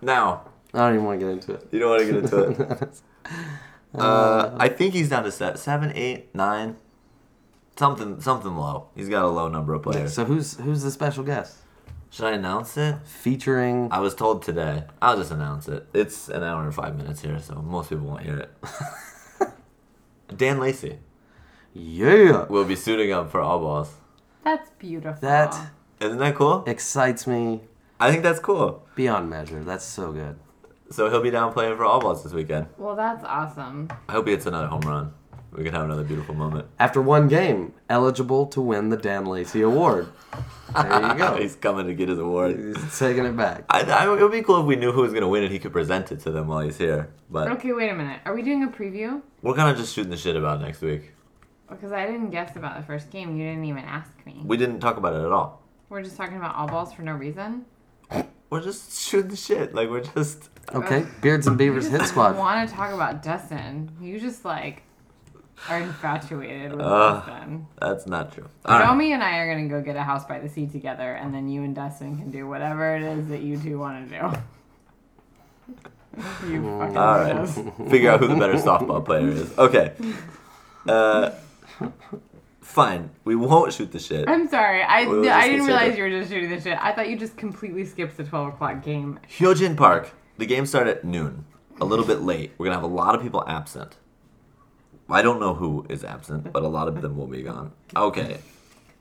Now I don't even want to get into it. you don't want to get into it. [laughs] uh, I think he's down to set seven, eight, nine, something, something low. He's got a low number of players. So who's who's the special guest? Should I announce it? Featuring I was told today. I'll just announce it. It's an hour and five minutes here, so most people won't hear it. [laughs] Dan Lacey yeah. will be suiting up for all balls. That's beautiful. That Isn't that cool? excites me I think that's cool. beyond measure. That's so good. So he'll be down playing for all balls this weekend. well, that's awesome. I hope he hits another home run. We can have another beautiful moment. After one game, eligible to win the Dan Lacey Award. There you go. [laughs] He's coming to get his award. He's taking it back. I, I, it would be cool if we knew who was going to win and he could present it to them while he's here. But Okay, wait a minute. Are we doing a preview? we're kind of just shooting the shit about next week. Because I didn't guess about the first game. You didn't even ask me. We didn't talk about it at all. We're just talking about all balls for no reason. We're just shooting the shit. Like, we're just. Okay, Beards and Beavers Hit Squad. I want to talk about Dustin. You just like are infatuated with Ugh. Dustin. That's not true. All right. Naomi and I are gonna go get a house by the sea together, and then you and Dustin can do whatever it is that you two want to do. [laughs] you fucking All right. weirdos. Figure out who the better softball player is. Okay. Uh, fine. We won't shoot the shit. I'm sorry. I, We'll I didn't consider- realize you were just shooting the shit. I thought you just completely skipped the 12 o'clock game. Hyojin Park. The game started at noon. A little bit late. We're gonna have a lot of people absent. I don't know who is absent, but a lot of them will be gone. Okay.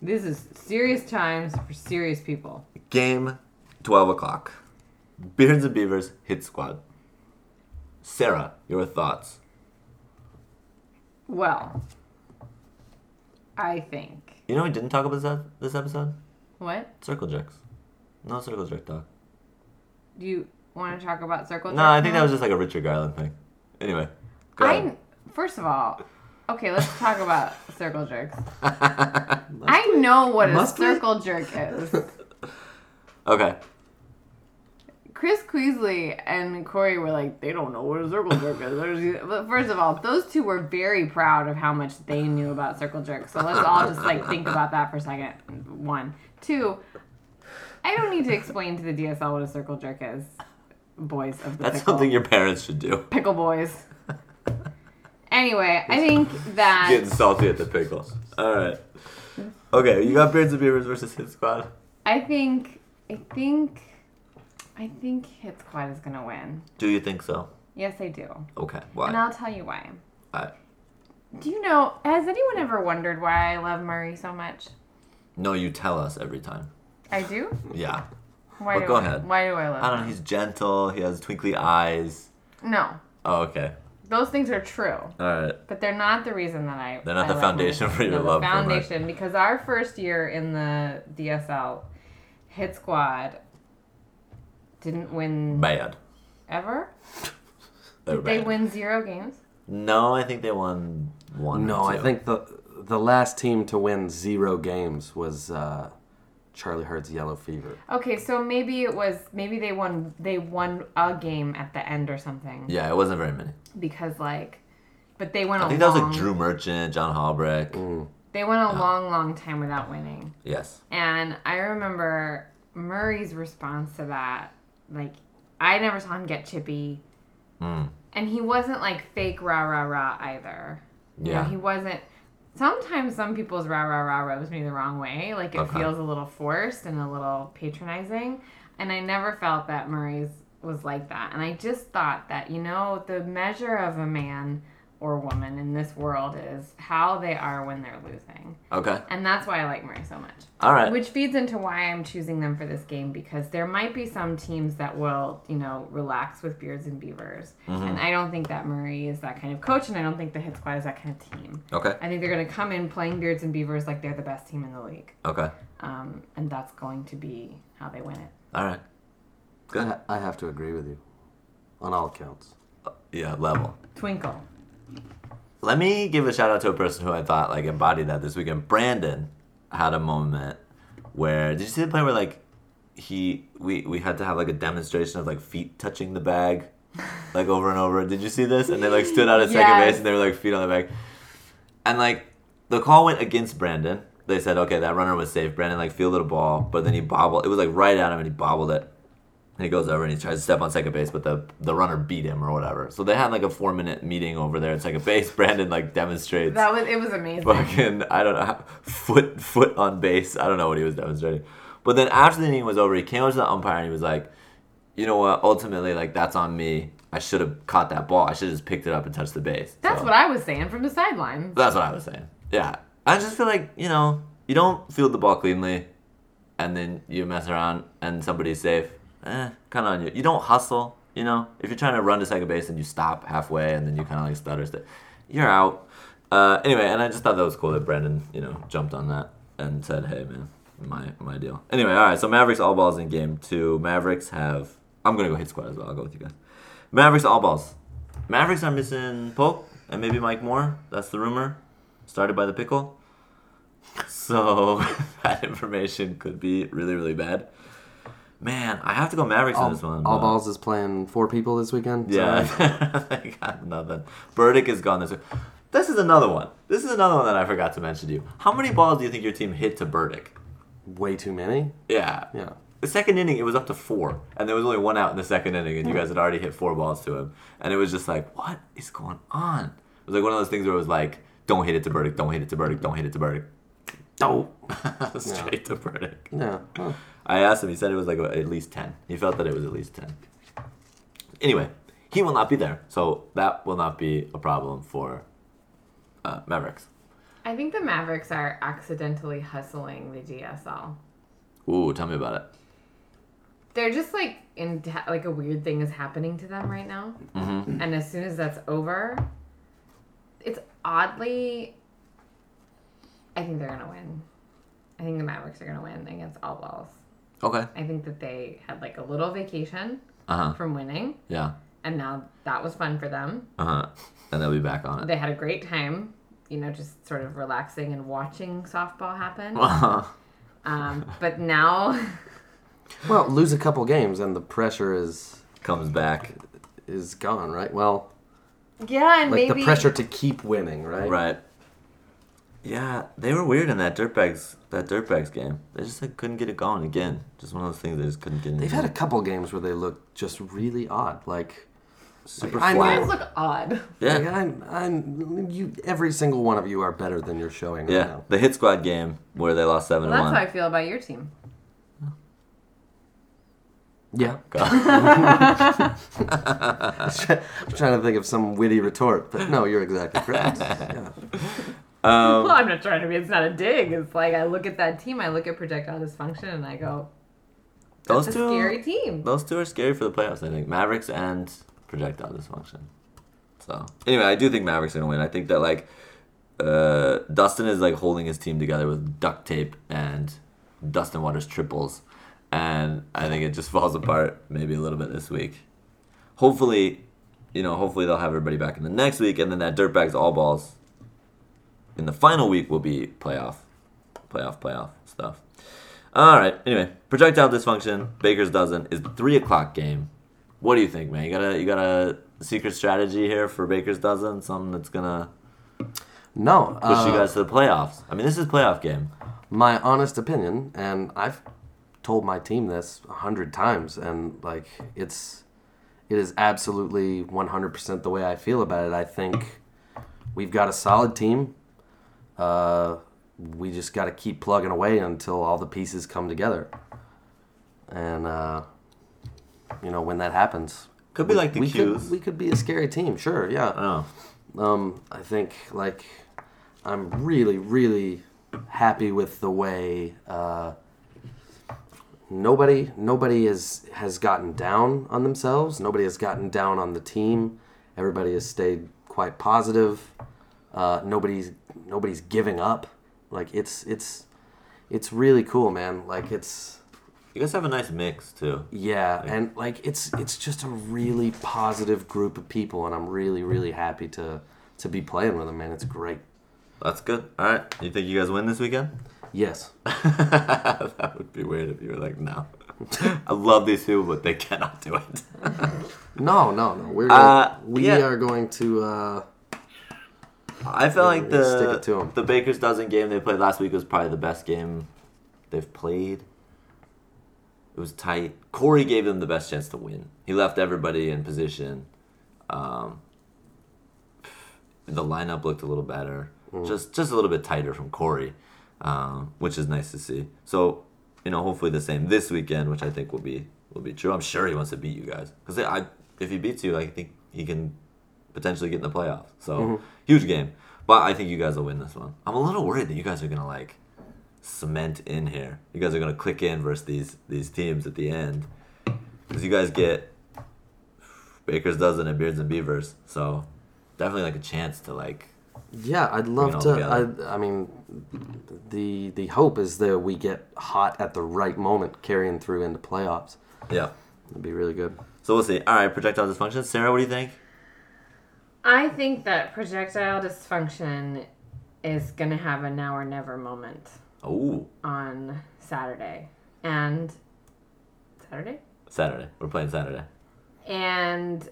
This is serious times for serious people. Game, 12 o'clock. Beards and Beavers hit squad. Sarah, your thoughts? Well, I think. You know, we didn't talk about this, this episode? What? Circle jerks. No circle jerk talk. Do you want to talk about circle? Jerks? No, I think that was just like a Richard Garland thing. Anyway, go ahead. I first of all, okay, let's [laughs] talk about circle jerks. [laughs] I know what a Must we? circle jerk is. [laughs] Okay. Chris Queasley and Corey were like, they don't know what a circle jerk is. But first of all, those two were very proud of how much they knew about circle jerks. So let's all just like think about that for a second. One, two. I don't need to explain to the DSL what a circle jerk is, boys of the That's pickle. something your parents should do. pickle boys. [laughs] Anyway, I think that Getting salty at the pickles. Alright. Okay, you got Beards and Beavers versus Hit Squad. I think I think I think Hit Squad is gonna win. Do you think so? Yes, I do, Okay, and why? I'll tell you why. Alright. Do you know? Has anyone ever wondered why I love Murray so much? No, you tell us every time. I do. Yeah. Why But do go I, ahead. Why do I love? I don't know. He's gentle. He has twinkly eyes. No, Oh, okay. those things are true, All right. but they're not the reason that I. They're not I the foundation for your No, love The for Murray. foundation because our first year in the DSL hit squad didn't win Bad. ever. They [laughs] were Did they bad. win zero games? No, I think they won one. or No, I think the the last team to win zero games was uh, Charlie Hurd's Yellow Fever. Okay, so maybe it was maybe they won they won a game at the end or something Yeah, it wasn't very many. because like, but they went I a think that was like Drew Merchant, John Halbrecht. Mm. they went a long long time without winning, Yes. and I remember Murray's response to that. Like, I never saw him get chippy, Mm. and he wasn't like fake rah rah rah either. You know, Yeah. he wasn't. Sometimes some people's rah rah rah rubs me the wrong way. Like it Okay. feels a little forced and a little patronizing. And I never felt that Murray's was like that. And I just thought that, you know, the measure of a man or woman in this world is how they are when they're losing. Okay. And that's why I like Murray so much. All right. Which feeds into why I'm choosing them for this game because there might be some teams that will, you know, relax with Beards and Beavers. Mm-hmm. And I don't think that Murray is that kind of coach, and I don't think the Hit Squad is that kind of team. Okay. I think they're going to come in playing Beards and Beavers like they're the best team in the league. Okay. Um, and that's going to be how they win it. All right. Good. I, I have to agree with you on all accounts. Yeah, level. Twinkle. Let me give a shout out to a person who I thought like embodied that this weekend. Brandon had a moment where did you see the play where like he we we had to have like a demonstration of like feet touching the bag like over and over. Did you see this? And they like stood out at second base and they were like feet on the bag. And like the call went against Brandon. They said, okay, that runner was safe. Brandon like fielded a ball, but then he bobbled. It was like right at him and he bobbled it. And he goes over and he tries to step on second base, but the the runner beat him or whatever. So they had like a four minute meeting over there at second base. [laughs] Brandon like demonstrates That was it was amazing. fucking I don't know foot foot on base. I don't know what he was demonstrating. But then after the inning was over, he came over to the umpire and he was like, "You know what? Ultimately, like that's on me. I should have caught that ball. I should have just picked it up and touched the base." That's So- what I was saying from the sideline. That's what I was saying. Yeah, I just feel like you know you don't field the ball cleanly, and then you mess around and somebody's safe. Eh, kind of on you. You don't hustle. You know, if you're trying to run to second base and you stop halfway and then you kind of like stutter, st- you're out. Uh, anyway, and I just thought that was cool that Brandon, you know, jumped on that and said, "Hey, man, my my deal." Anyway, all right. So Mavericks all balls in game two. Mavericks have. I'm gonna go hit squad as well. I'll go with you guys. Mavericks all balls. Mavericks are missing Polk and maybe Mike Moore. That's the rumor. Started by the pickle. [laughs] So [laughs] that information could be really, really bad. Man, I have to go Mavericks All, in this one. all but- balls is playing four people this weekend. Yeah, Sorry. [laughs] [laughs] they got nothing. Burdick is gone this week. This is another one. This is another one that I forgot to mention to you. How many balls do you think your team hit to Burdick? way too many. Yeah. Yeah. The second inning, it was up to four, and there was only one out in the second inning, and you guys had already hit four balls to him, and it was just like, what is going on? It was like one of those things where it was like, don't hit it to Burdick, don't hit it to Burdick, don't hit it to Burdick, Oh. [laughs] straight to Burdick. Yeah. Huh. I asked him. He said it was like at least ten. He felt that it was at least ten. Anyway, he will not be there, so that will not be a problem for uh, Mavericks. I think the Mavericks are accidentally hustling the DSL. Ooh, tell me about it. They're just like in like a weird thing is happening to them right now, Mm-hmm. and as soon as that's over, it's oddly. I think they're gonna win. I think the Mavericks are gonna win against All Balls. Okay. I think that they had like a little vacation Uh huh. from winning, Yeah. and now that was fun for them. Uh huh. And they'll be back on it. They had a great time, you know, just sort of relaxing and watching softball happen. Uh-huh. [laughs] Um, but now, [laughs] Well, lose a couple games and the pressure is Comes back. is gone, right? Well, yeah, and like maybe the pressure to keep winning, right? Right. Yeah, they were weird in that dirtbags that dirtbags game. They just like couldn't get it going again. Just one of those things they just couldn't get. They've into. had a couple games where they look just really odd. Like, super I you flat. guys look odd. Yeah. like I'm, I'm, you, every single one of you are better than you're showing right Yeah, now. the hit squad game where they lost seven Well, to that's one. how I feel about your team. Yeah. [laughs] Go. [laughs] I'm trying to think of some witty retort, but no, you're exactly correct. [laughs] Yeah. Um, well, I'm not trying to be. It's not a dig. It's like I look at that team. I look at projectile dysfunction, and I go, those "That's a two, scary team." those two are scary for the playoffs. I think Mavericks and projectile dysfunction. So anyway, I do think Mavericks are gonna win. I think that like uh, Dustin is like holding his team together with duct tape and Dustin Waters triples, and I think it just falls apart maybe a little bit this week. Hopefully, you know, hopefully they'll have everybody back in the next week, and then that dirtbags all balls in the final week will be playoff, playoff, playoff stuff. All right. Anyway, projectile dysfunction. Baker's dozen is the three o'clock game. What do you think, man? You got a you got a secret strategy here for Baker's dozen? Something that's gonna No. push you uh, guys to the playoffs? I mean, this is playoff game. my honest opinion, and I've told my team this a hundred times, and like it's it is absolutely one hundred percent the way I feel about it. I think we've got a solid team. Uh, we just got to keep plugging away until all the pieces come together, and uh, you know when that happens, Could be like the we Qs. could we could be a scary team. Sure, yeah. Oh, Um, I think like I'm really, really happy with the way uh, nobody nobody is has gotten down on themselves. Nobody has gotten down on the team. Everybody has stayed quite positive. Uh, nobody's nobody's giving up. Like it's it's it's really cool, man. Like it's you guys have a nice mix too. yeah, and like it's it's just a really positive group of people, and I'm really really happy to to be playing with them, man. It's great. That's good. All right. You think you guys win this weekend? Yes. [laughs] that would be weird if you were like, no. [laughs] I love these people, but they cannot do it. [laughs] No, no, no. We're Uh, we yeah. are going to. Uh, I feel like Yeah, stick it to the 'em. the Baker's dozen game they played last week was probably the best game they've played. It was tight. Corey gave them the best chance to win. He left everybody in position. Um, the lineup looked a little better, Mm. just just a little bit tighter from Corey, um, which is nice to see. So, you know, hopefully the same this weekend, which I think will be will be true. I'm sure he wants to beat you guys because I if he beats you, I think he can potentially get in the playoffs. So Mm-hmm. huge game. But I think you guys will win this one. I'm a little worried that you guys are gonna like cement in here. You guys are gonna click in versus these these teams at the end because you guys get Baker's dozen and Beards and Beavers. So definitely like a chance to like yeah, I'd love to. together. I, I mean, the the hope is that we get hot at the right moment, carrying through into playoffs. yeah. It'd be really good. So we'll see. All right, projectile dysfunction. Sarah, what do you think? I think that projectile dysfunction is gonna have a now or never moment Oh, on Saturday and Saturday. Saturday. We're playing Saturday. And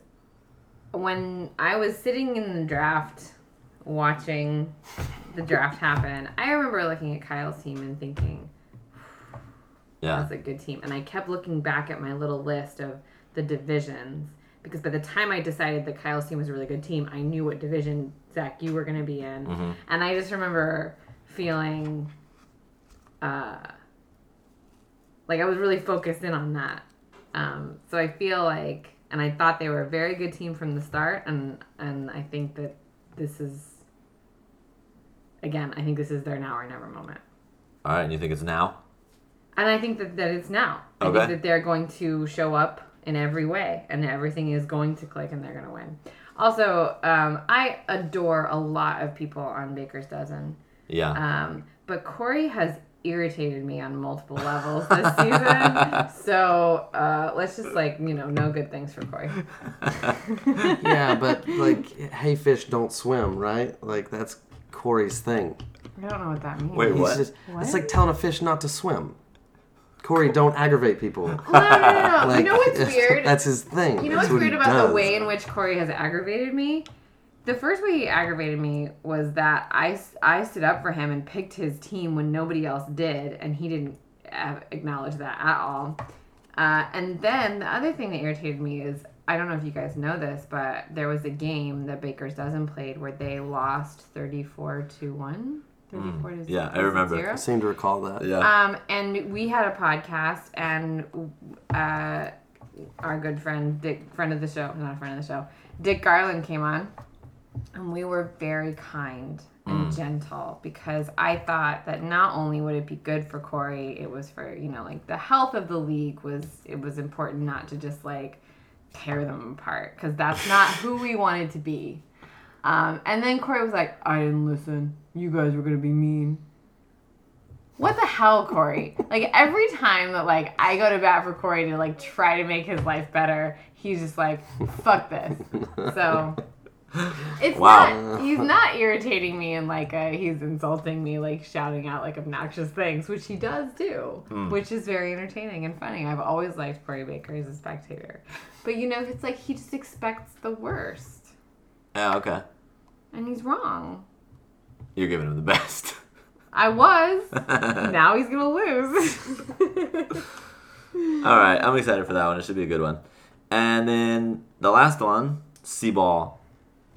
when I was sitting in the draft watching the draft [laughs] happen, I remember looking at Kyle's team and thinking, Yeah. that's a good team. And I kept looking back at my little list of the divisions because by the time I decided that Kyle's team was a really good team, I knew what division Zach you were going to be in, Mm-hmm. and I just remember feeling, uh, like I was really focused in on that. Um, so I feel like, and I thought they were a very good team from the start, and and I think that this is, again, I think this is their now or never moment. All right, and you think it's now? And I think that, that it's now. I Okay. think that they're going to show up in every way and everything is going to click and they're going to win. Also, um, I adore a lot of people on Baker's Dozen. Yeah. Um, but Corey has irritated me on multiple levels this season. [laughs] so uh, let's just, like, you know, no good things for Corey. [laughs] Yeah, but like, hey, fish don't swim, right? Like that's Corey's thing. I don't know what that means. Wait, He's what? just- What? It's like telling a fish not to swim. Corey, don't aggravate people. [laughs] No, no, no, no. [laughs] Like, you know what's weird? That's his thing. You know That's what's what weird about does. the way in which Corey has aggravated me? The first way he aggravated me was that I, I stood up for him and picked his team when nobody else did, and he didn't acknowledge that at all. Uh, and then the other thing that irritated me is I don't know if you guys know this, but there was a game that Baker's Dozen played where they lost 34 to 1. 34 to Mm, yeah, I was it remember. zero? I seem to recall that. yeah. Um, and we had a podcast, and uh, our good friend Dick, friend of the show, not a friend of the show, Dick Garland came on, and we were very kind and gentle because I thought that not only would it be good for Corey, it was for you know like the health of the league was it was important not to just like tear them apart because that's not who we wanted to be. Um, and then Corey was like, I didn't listen. You guys were gonna be mean. What the hell, Corey? Like every time that like I go to bat for Corey to like try to make his life better, he's just like, fuck this. So [laughs] it's Wow. not he's not irritating me and like uh, he's insulting me, like shouting out like obnoxious things, which he does do, which is very entertaining and funny. I've always liked Corey Baker as a spectator. But you know, it's like he just expects the worst. Yeah, okay. And he's wrong. You're giving him the best. I was. [laughs] now he's gonna lose. [laughs] All right, I'm excited for that one. It should be a good one. And then the last one, Seaball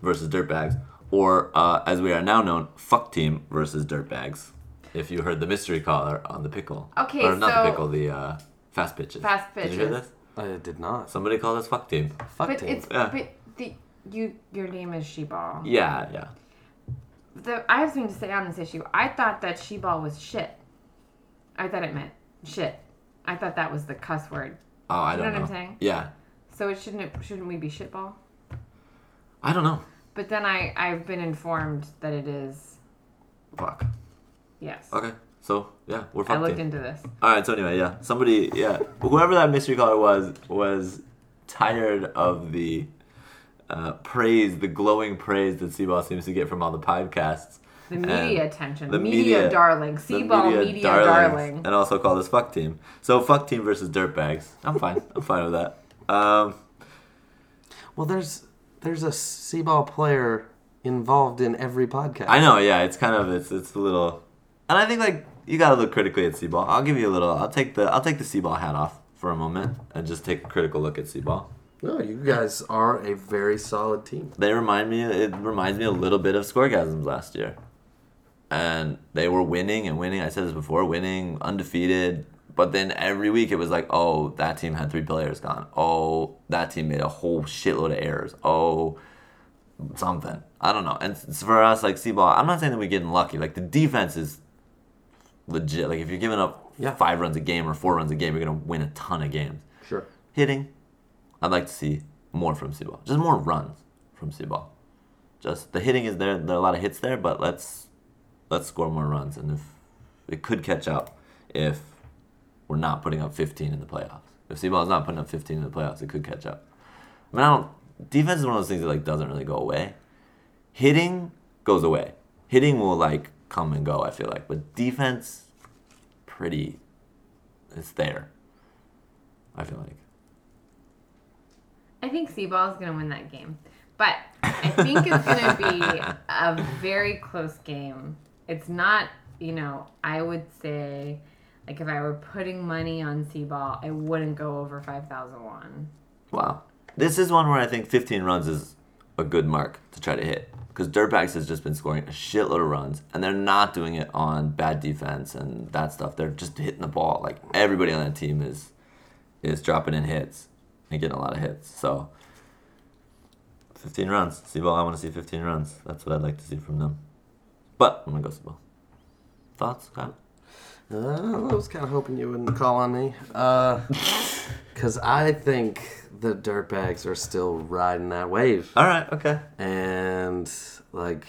versus Dirtbags, or uh, as we are now known, Fuck Team versus Dirtbags. If you heard the mystery caller on the pickle. Okay, or not so- the pickle, the uh, fast pitches. Fast pitches. Did you hear this? I did not. Somebody called us Fuck Team. Fuck but team. it's Yeah. but the you your name is Sheball. Yeah, yeah. The, I have something to say on this issue. I thought that Sheball was shit. I thought it meant shit. I thought that was the cuss word. Oh, I You don't know know. what I'm saying? Yeah. So it shouldn't it, shouldn't we be shitball? I don't know. But then I I've been informed that it is Fuck. yes. Okay. So, yeah, we're I looked into this. All right. So anyway, yeah, somebody, yeah, whoever that mystery caller was, was tired of the uh, praise, the glowing praise that Seaball seems to get from all the podcasts. The And media attention. the media, media- darling. the Seaball media, darlings, darling. and also called us Fuck Team. So Fuck Team versus Dirtbags. I'm fine. [laughs] I'm fine with that. Um, Well, there's there's a Seaball player involved in every podcast. I know. Yeah, it's kind of it's it's a little, and I think like you gotta look critically at Seaball. I'll give you a little. I'll take the I'll take the Seaball hat off for a moment and just take a critical look at Seaball. No, you guys are a very solid team. They remind me. It reminds me a little bit of Scoregasms last year, and they were winning and winning. I said this before, winning undefeated. But then every week it was like, oh, that team had three players gone. Oh, that team made a whole shitload of errors. Oh, something. I don't know. And for us, like Seaball, I'm not saying that we're getting lucky. Like the defense is legit. Like if you're giving up Yeah. five runs a game or four runs a game, you're gonna win a ton of games. Sure. Hitting, I'd like to see more from Seaball. Just more runs from Seaball. Just the hitting is there. There are a lot of hits there, but let's let's score more runs. And if it could catch up if we're not putting up 15 in the playoffs. If Seaball is not putting up 15 in the playoffs, it could catch up. I mean, I don't. Defense is one of those things that like doesn't really go away. Hitting goes away. Hitting will like come and go. I feel like, but defense, pretty, it's there. I feel like. I think Seaball is going to win that game. But I think it's going to be a very close game. It's not, you know, I would say, like, if I were putting money on Seaball, I wouldn't go over 5,001. Wow. This is one where I think 15 runs is a good mark to try to hit. Because Dirtbags has just been scoring a shitload of runs, and they're not doing it on bad defense and that stuff. They're just hitting the ball. Like everybody on that team is is dropping in hits and getting a lot of hits. So 15 runs. Seaball, I want to see 15 runs. That's what I'd like to see from them. But I'm gonna go Seaball. Thoughts, Kyle? Uh, I was kind of hoping you wouldn't call on me. [laughs] Because I think the Dirtbags are still riding that wave. All right. Okay. And, like,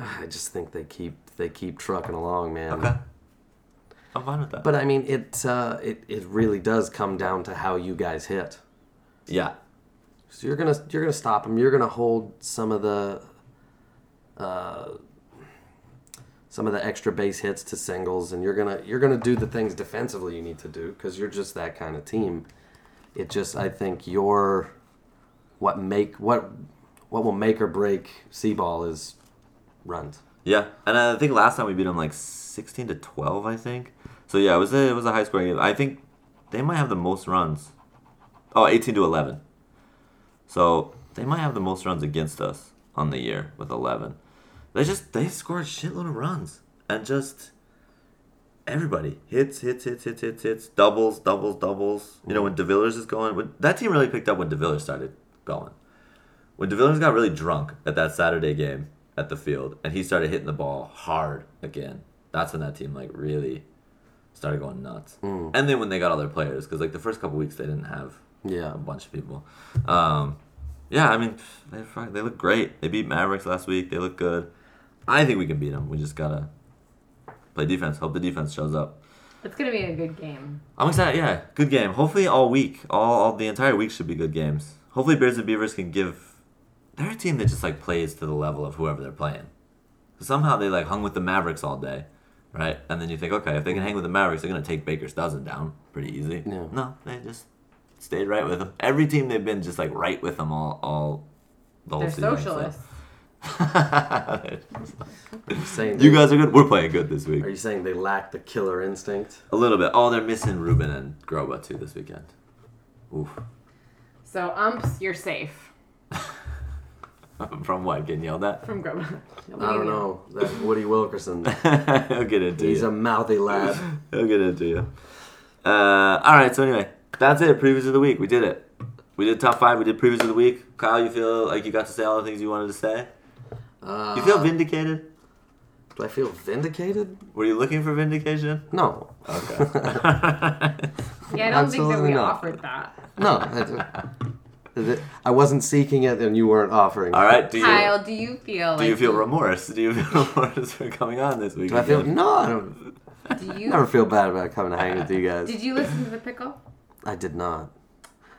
I just think they keep they keep trucking along, man. Okay. I'm fine with that. But I mean, it, uh, it it really does come down to how you guys hit. yeah. So you're gonna you're gonna stop them. You're gonna hold some of the uh, some of the extra base hits to singles, and you're gonna you're gonna do the things defensively you need to do because you're just that kind of team. It just I think your what make what what will make or break Seaball is runs. Yeah, and I think last time we beat them like sixteen to twelve. I think. So yeah, it was a it was a high scoring game. I think they might have the most runs. Oh, 18 to eleven. So they might have the most runs against us on the year with eleven. They just they scored a shitload of runs and just everybody hits, hits, hits, hits, hits, hits, doubles, doubles, doubles. You know mm-hmm. when DeVillers is going, when, that team really picked up when DeVillers started going. When DeVillers got really drunk at that Saturday game at the field, and he started hitting the ball hard again. That's when that team like really started going nuts. And then when they got all their players, because like the first couple weeks they didn't have Yeah. a bunch of people. Um, yeah, I mean they they look great. They beat Mavericks last week. They look good. I think we can beat them. We just gotta play defense. Hope the defense shows up. It's gonna be a good game. I'm excited. Yeah, good game. Hopefully all week, all, all the entire week should be good games. Hopefully Beards and Beavers can give. They're a team that just like plays to the level of whoever they're playing. Somehow they like hung with the Mavericks all day, right? And then you think, okay, if they can hang with the Mavericks, they're gonna take Baker's dozen down pretty easy. Yeah. No, they just stayed right with them. Every team they've been just like right with them all, all the whole They're season. so. socialists. [laughs] Are you saying you guys are good. We're playing good this week. Are you saying they lack the killer instinct? A little bit. Oh, they're missing Ruben and Groba too this weekend. Oof. So umps, you're safe [laughs] From what? Getting yelled at? from Grubba. I don't know. That Woody Wilkerson. [laughs] He'll get into you. He's you. a mouthy lad. He'll get into you. Uh, all right. So anyway, that's it. Previews of the week. We did it. We did top five. We did previews of the week. Kyle, you feel like you got to say all the things you wanted to say? Uh, You feel vindicated? do I feel vindicated? Were you looking for vindication? No. Okay. [laughs] Yeah, I don't think that we not. offered that. No. I, I wasn't seeking it and you weren't offering. all right. Do you Kyle, do you feel do like you feel remorse? Do you feel [laughs] remorse for coming on this week? Do I feel? again? No, I don't. Do you Never feel bad about coming to hang with you guys. Did you listen to the pickle? I did not.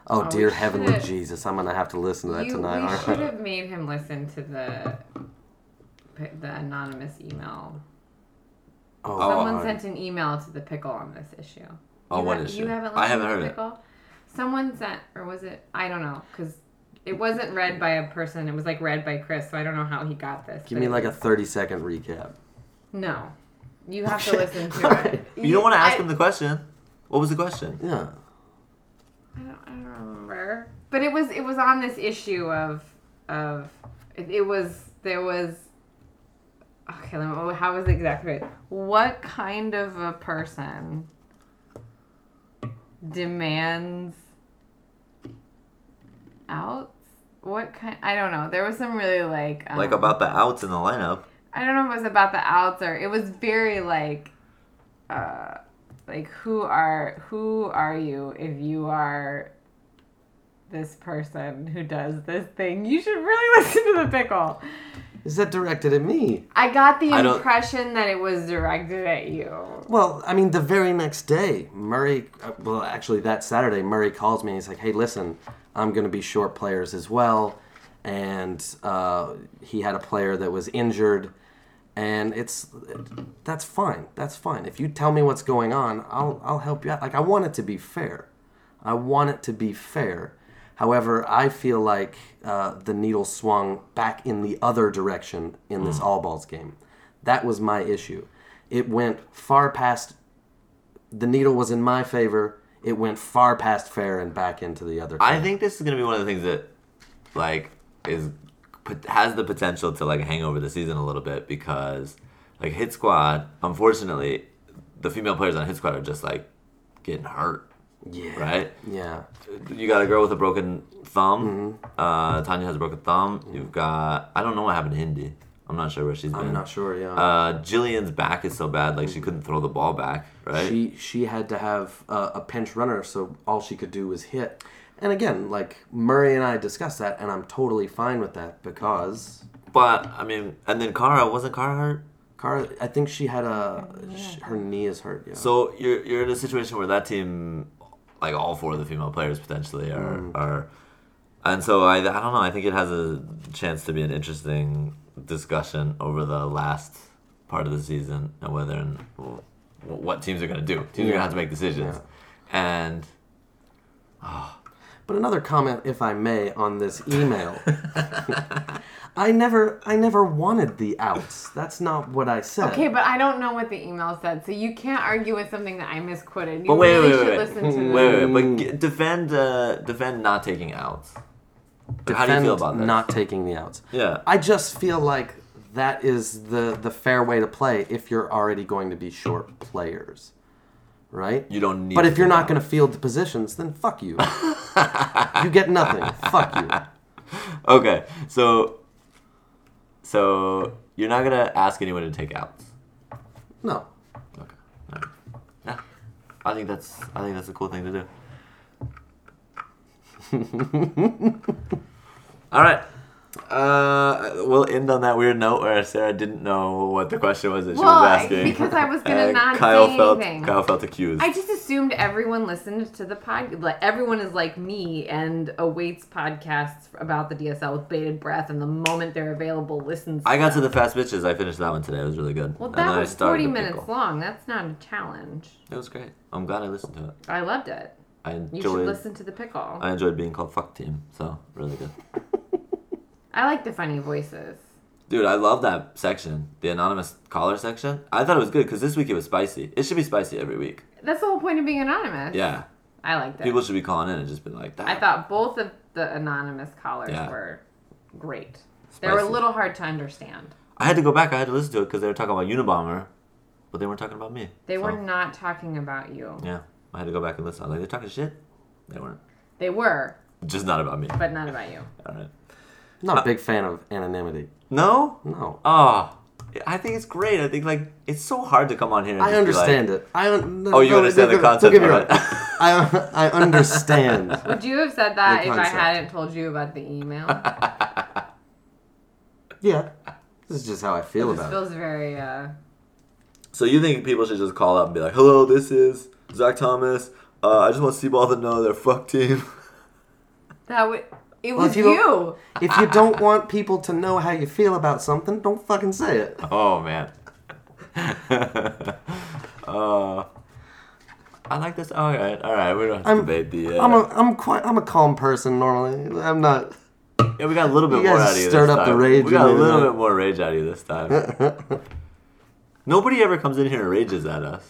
Oh, Oh, dear heavenly should've- Jesus, I'm gonna have to listen to that You, tonight. we aren't should I? have made him listen to the the anonymous email. Oh, oh Someone God. sent an email to the pickle on this issue. Oh, you what ha- issue? You haven't I haven't to heard the it. Pickle? Someone sent, or was it? I don't know, because it wasn't read by a person. It was like read by Chris, so I don't know how he got this. Give me like a 30 second recap. No, you have to [laughs] listen to it. You don't want to ask I- him the question. What was the question? Yeah. I don't, I don't remember. But it was it was on this issue of of it, it was there was okay. Let me, oh, how was it exactly? right? What kind of a person demands outs? What kind? I don't know. There was some really like um, Like about the outs in the lineup. I don't know if it was about the outs or it was very like uh like who are who are you if you are this person who does this thing you should really [laughs] listen to the pickle Is that directed at me? i got the I don't- impression that it was directed at you Well, I mean, the very next day, Murray, uh, well, actually, that Saturday, Murray calls me and he's like, hey, listen, I'm going to be short players as well. And uh, he had a player that was injured. And it's, that's fine. That's fine. If you tell me what's going on, I'll, I'll help you out. Like, I want it to be fair. I want it to be fair. However, I feel like uh, the needle swung back in the other direction in this all balls game. That was my issue. It went far past. The needle was in my favor. It went far past fair and back into the other. I think this is gonna be one of the things that, like, is has the potential to like hang over the season a little bit because, like, Hit Squad, unfortunately, the female players on Hit Squad are just like getting hurt, yeah. right? Yeah. You got a girl with a broken thumb. Mm-hmm. Uh, Tanya has a broken thumb. You've got I don't know what happened to Hindi. I'm not sure where she's been. I'm not sure. Yeah. Uh, Jillian's back is so bad, like she couldn't throw the ball back, right? She she had to have uh, a pinch runner, so all she could do was hit. And again, like Murray and I discussed that, and I'm totally fine with that because but I mean, and then Kara wasn't Kara hurt. Cara, I think she had a sh her knee is hurt. Yeah. So you're you're in a situation where that team, like all four of the female players potentially are Mm. are, and so I I don't know. I think it has a chance to be an interesting discussion over the last part of the season and whether and well, what teams are going to do. Teams are going to have to make decisions, and But another comment, if I may, on this email. [laughs] I never, I never wanted the outs. That's not what I said. okay but i don't know what the email said so you can't argue with something that i misquoted you but wait really wait should wait wait listen to the wait wait, but defend uh, defend not taking outs. How do you feel about that? Not taking the outs. Yeah. I just feel like that is the the fair way to play if you're already going to be short players, right? You don't need. But if you're not going to field the positions, then fuck you. you get nothing. Fuck you. [laughs] Okay, so so you're not gonna ask anyone to take outs. No. Okay. Alright. Yeah. I think that's I think that's a cool thing to do. [laughs] All right. Uh, we'll end on that weird note where Sarah didn't know what the question was that she Well, was asking. because I was gonna [laughs] And not Kyle say felt anything. Kyle felt accused. I just assumed everyone listened to the pod. Like everyone is like me and awaits podcasts about the DSL with bated breath, and the moment they're available, listens. I got to the fast bitches. I finished that one today. It was really good. Well, that I was forty minutes long. That's not a challenge. It was great. I'm glad I listened to it. I loved it. I You should enjoyed. listen to the pickle. I enjoyed being called fuck team. So really good. [laughs] I like the funny voices. Dude, I love that section, the anonymous caller section. I thought it was good because this week it was spicy. It should be spicy every week. That's the whole point of being anonymous. Yeah, I liked it. people should be calling in and just be like that. I thought both of the anonymous callers Yeah. were great. They were a Spicy. little hard to understand. I had to go back. I had to listen to it because they were talking about Unabomber, but they weren't talking about me. They were not talking about you. Yeah, I had to go back and listen. I was like, they're talking shit. They weren't. They were, Just not about me. but not about you. [laughs] All right. Not a big fan of anonymity. No. No. Oh, I think it's great. I think like it's so hard to come on here. And I just be like- understand it. I un- Oh, you no, understand the don't- don't concept, get me wrong. I I understand. [laughs] Would you have said that if I hadn't told you about the email? [laughs] Yeah. This is just how I feel This about it. feels very. uh So you think people should just call up and be like, "Hello, this is Zach Thomas. Uh, I just want Seaball to know they're fuck team." [laughs] That would. It Well, was if you. you don't- If you don't want people to know how you feel about something, don't fucking say it. [laughs] Oh man. [laughs] uh, I like this. All right, all right. We don't have to I'm- debate the. Uh, I'm a I'm quite I'm a calm person normally. I'm not. yeah, we got a little bit you more guys out of you. stirred this up the time. rage We got a in me little tonight. bit more rage out of you this time. Nobody ever comes in here and rages at us.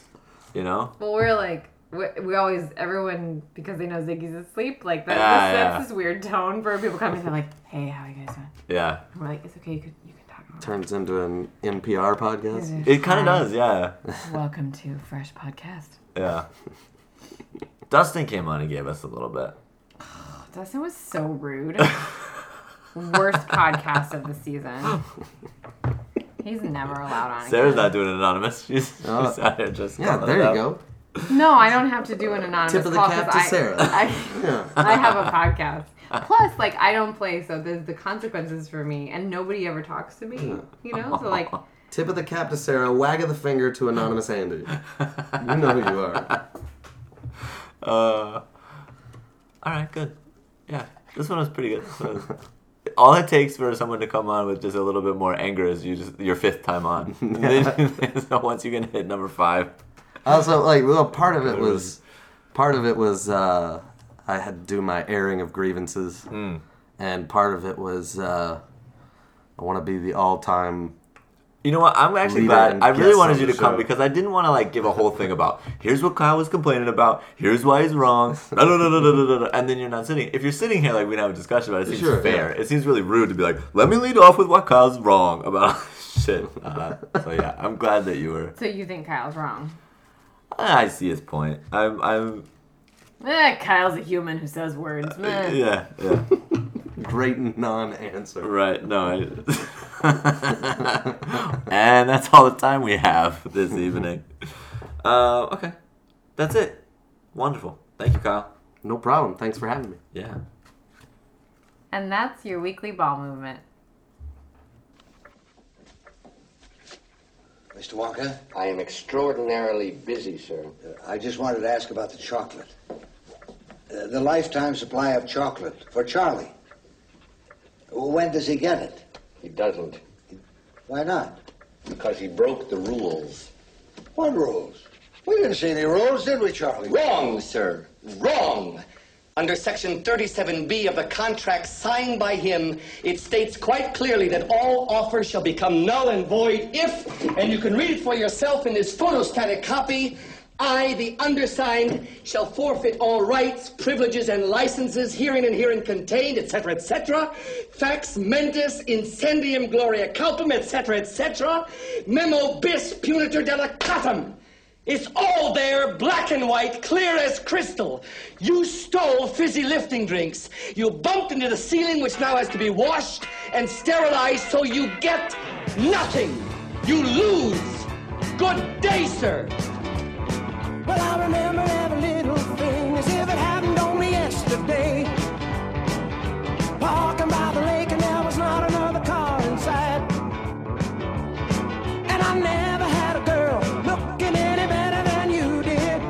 You know. Well, we're like. We, we always everyone because they know Ziggy's asleep like that. Yeah, this, yeah. That's this weird tone for people coming. They're like, "Hey, how you guys doing?" Yeah. And we're like, "It's okay. You can you can talk about Turns into an NPR podcast. it." It kind of does. Yeah. Welcome to Fresh Podcast. Yeah. Dustin came on and gave us a little bit. [sighs] Dustin was so rude. Worst [laughs] podcast of the season. [laughs] He's never allowed on. Sarah's again. not doing it anonymous. [laughs] She's, Oh. she's out here just. Yeah, calling there it you out. go. No, I don't have to do an anonymous Tip of the call cap 'cause to I, Sarah. [laughs] I, Yeah. I have a podcast. [laughs] Plus, like I don't play, so there's the consequences for me, and nobody ever talks to me. You know, so like Tip of the cap to Sarah. Wag of the finger to anonymous Andy. You know who you are. Uh, all right, good. Yeah, this one was pretty good. This one was- all it takes for someone to come on with just a little bit more anger is you just your fifth time on. [laughs] [laughs] so once you can hit number five, Also, like, well, part of it was, part of it was, uh, I had to do my airing of grievances, Hmm. and part of it was, uh, I want to be the all-time. You know what? I'm actually glad. I really wanted you to come because I didn't want to like give a whole thing about here's what Kyle was complaining about, here's why he's wrong, da, da, da, and then you're not sitting. If you're sitting here like we didn't have a discussion about it, it seems fair. It seems really rude to be like, let me lead off with what Kyle's wrong about [laughs] shit. Uh, so yeah, I'm glad that you were. So you think Kyle's wrong? Ah, I see his point. I'm. I'm. Eh, Kyle's a human who says words. Uh, yeah, yeah. [laughs] Great non-answer. Right. No. [laughs] and that's all the time we have this evening. [laughs] Uh, okay. That's it. Wonderful. Thank you, Kyle. No problem. Thanks for having me. Yeah. And that's your weekly ball movement. Mr. Wonka, I am extraordinarily busy, sir. uh, I just wanted to ask about the chocolate. Uh, the lifetime supply of chocolate for Charlie. When does he get it? He doesn't, Why not? because he broke the rules. What rules? We didn't see any rules, did we, Charlie? Wrong, sir. Wrong. Under Section 37B of the contract signed by him, it states quite clearly that all offers shall become null and void if, and you can read it for yourself in this photostatic copy, I, the undersigned, shall forfeit all rights, privileges, and licenses herein and herein contained, etc., etc., fax mentis incendium gloria culpum, etc., etc., memo bis punitor delicatum. It's all there, black and white, clear as crystal. You stole fizzy lifting drinks. You bumped into the ceiling, which now has to be washed and sterilized, so you get nothing. You lose. Good day, sir. Well, I remember every little thing as if it happened only yesterday. Parking by the lake and there was not another car inside. And I never had a girl looking any better than you did.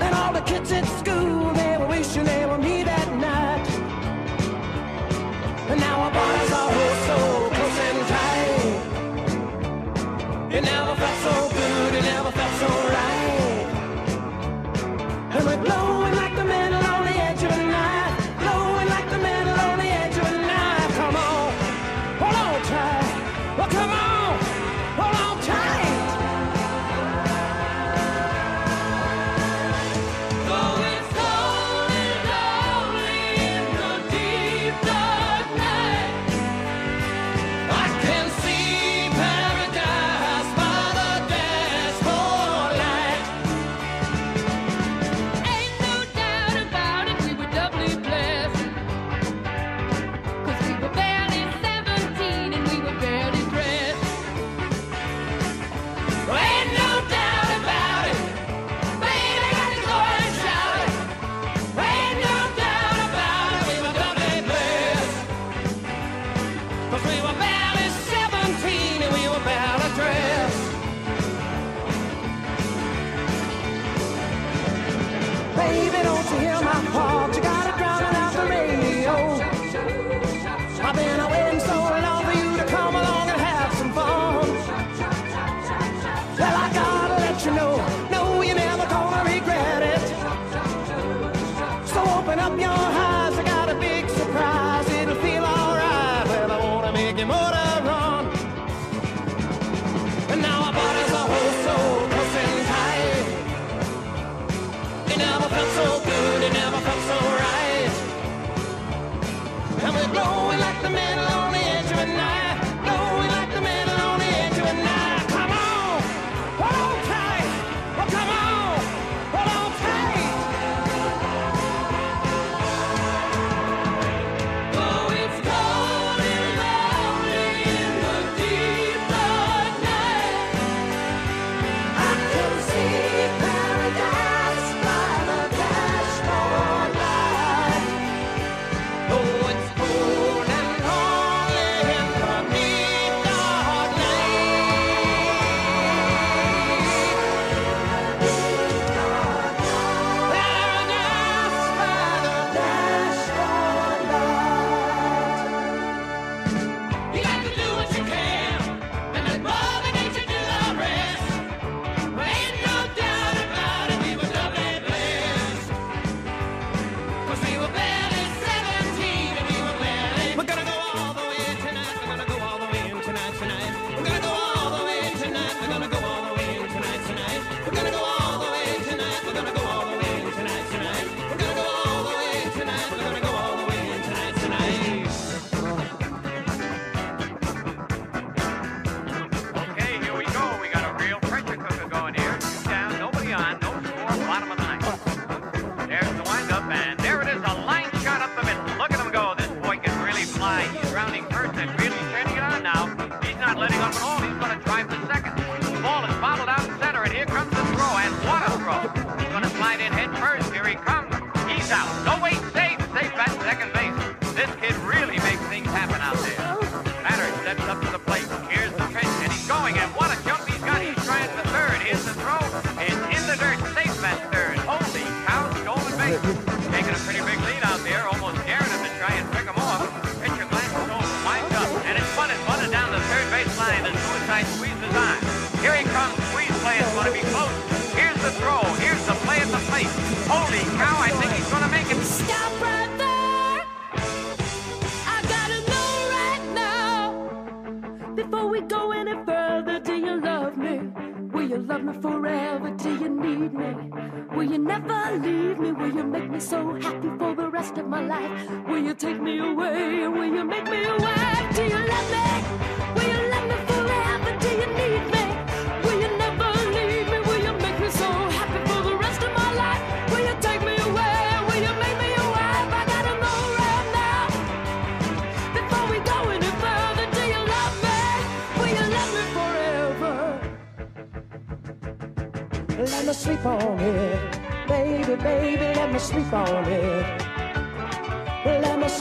And all the kids at school, they were wishing they were me that night. And now our bodies are so close and tight. You never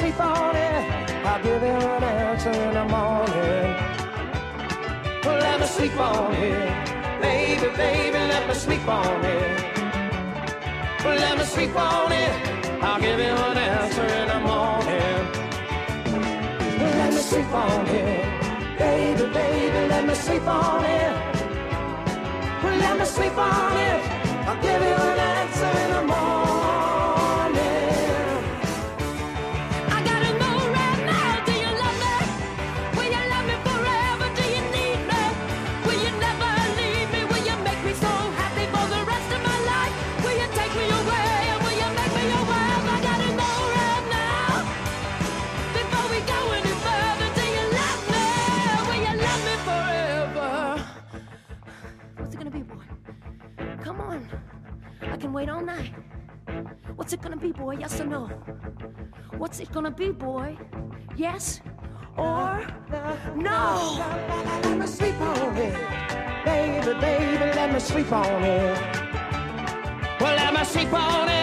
Sleep on it. I'll give you an answer in the morning. Let me sleep on it. Baby, baby, let me sleep on it. Let me sleep on it. I'll give you an answer in the morning. Let me sleep on it. Baby, baby, let me sleep on it. Let me sleep on it. I'll give you an answer in the morning. Wait all night. What's it gonna be, boy? Yes or no? What's it gonna be, boy? Yes or no? Let me sleep on it. Baby, baby, let me sleep on it. Well, let me sleep on it.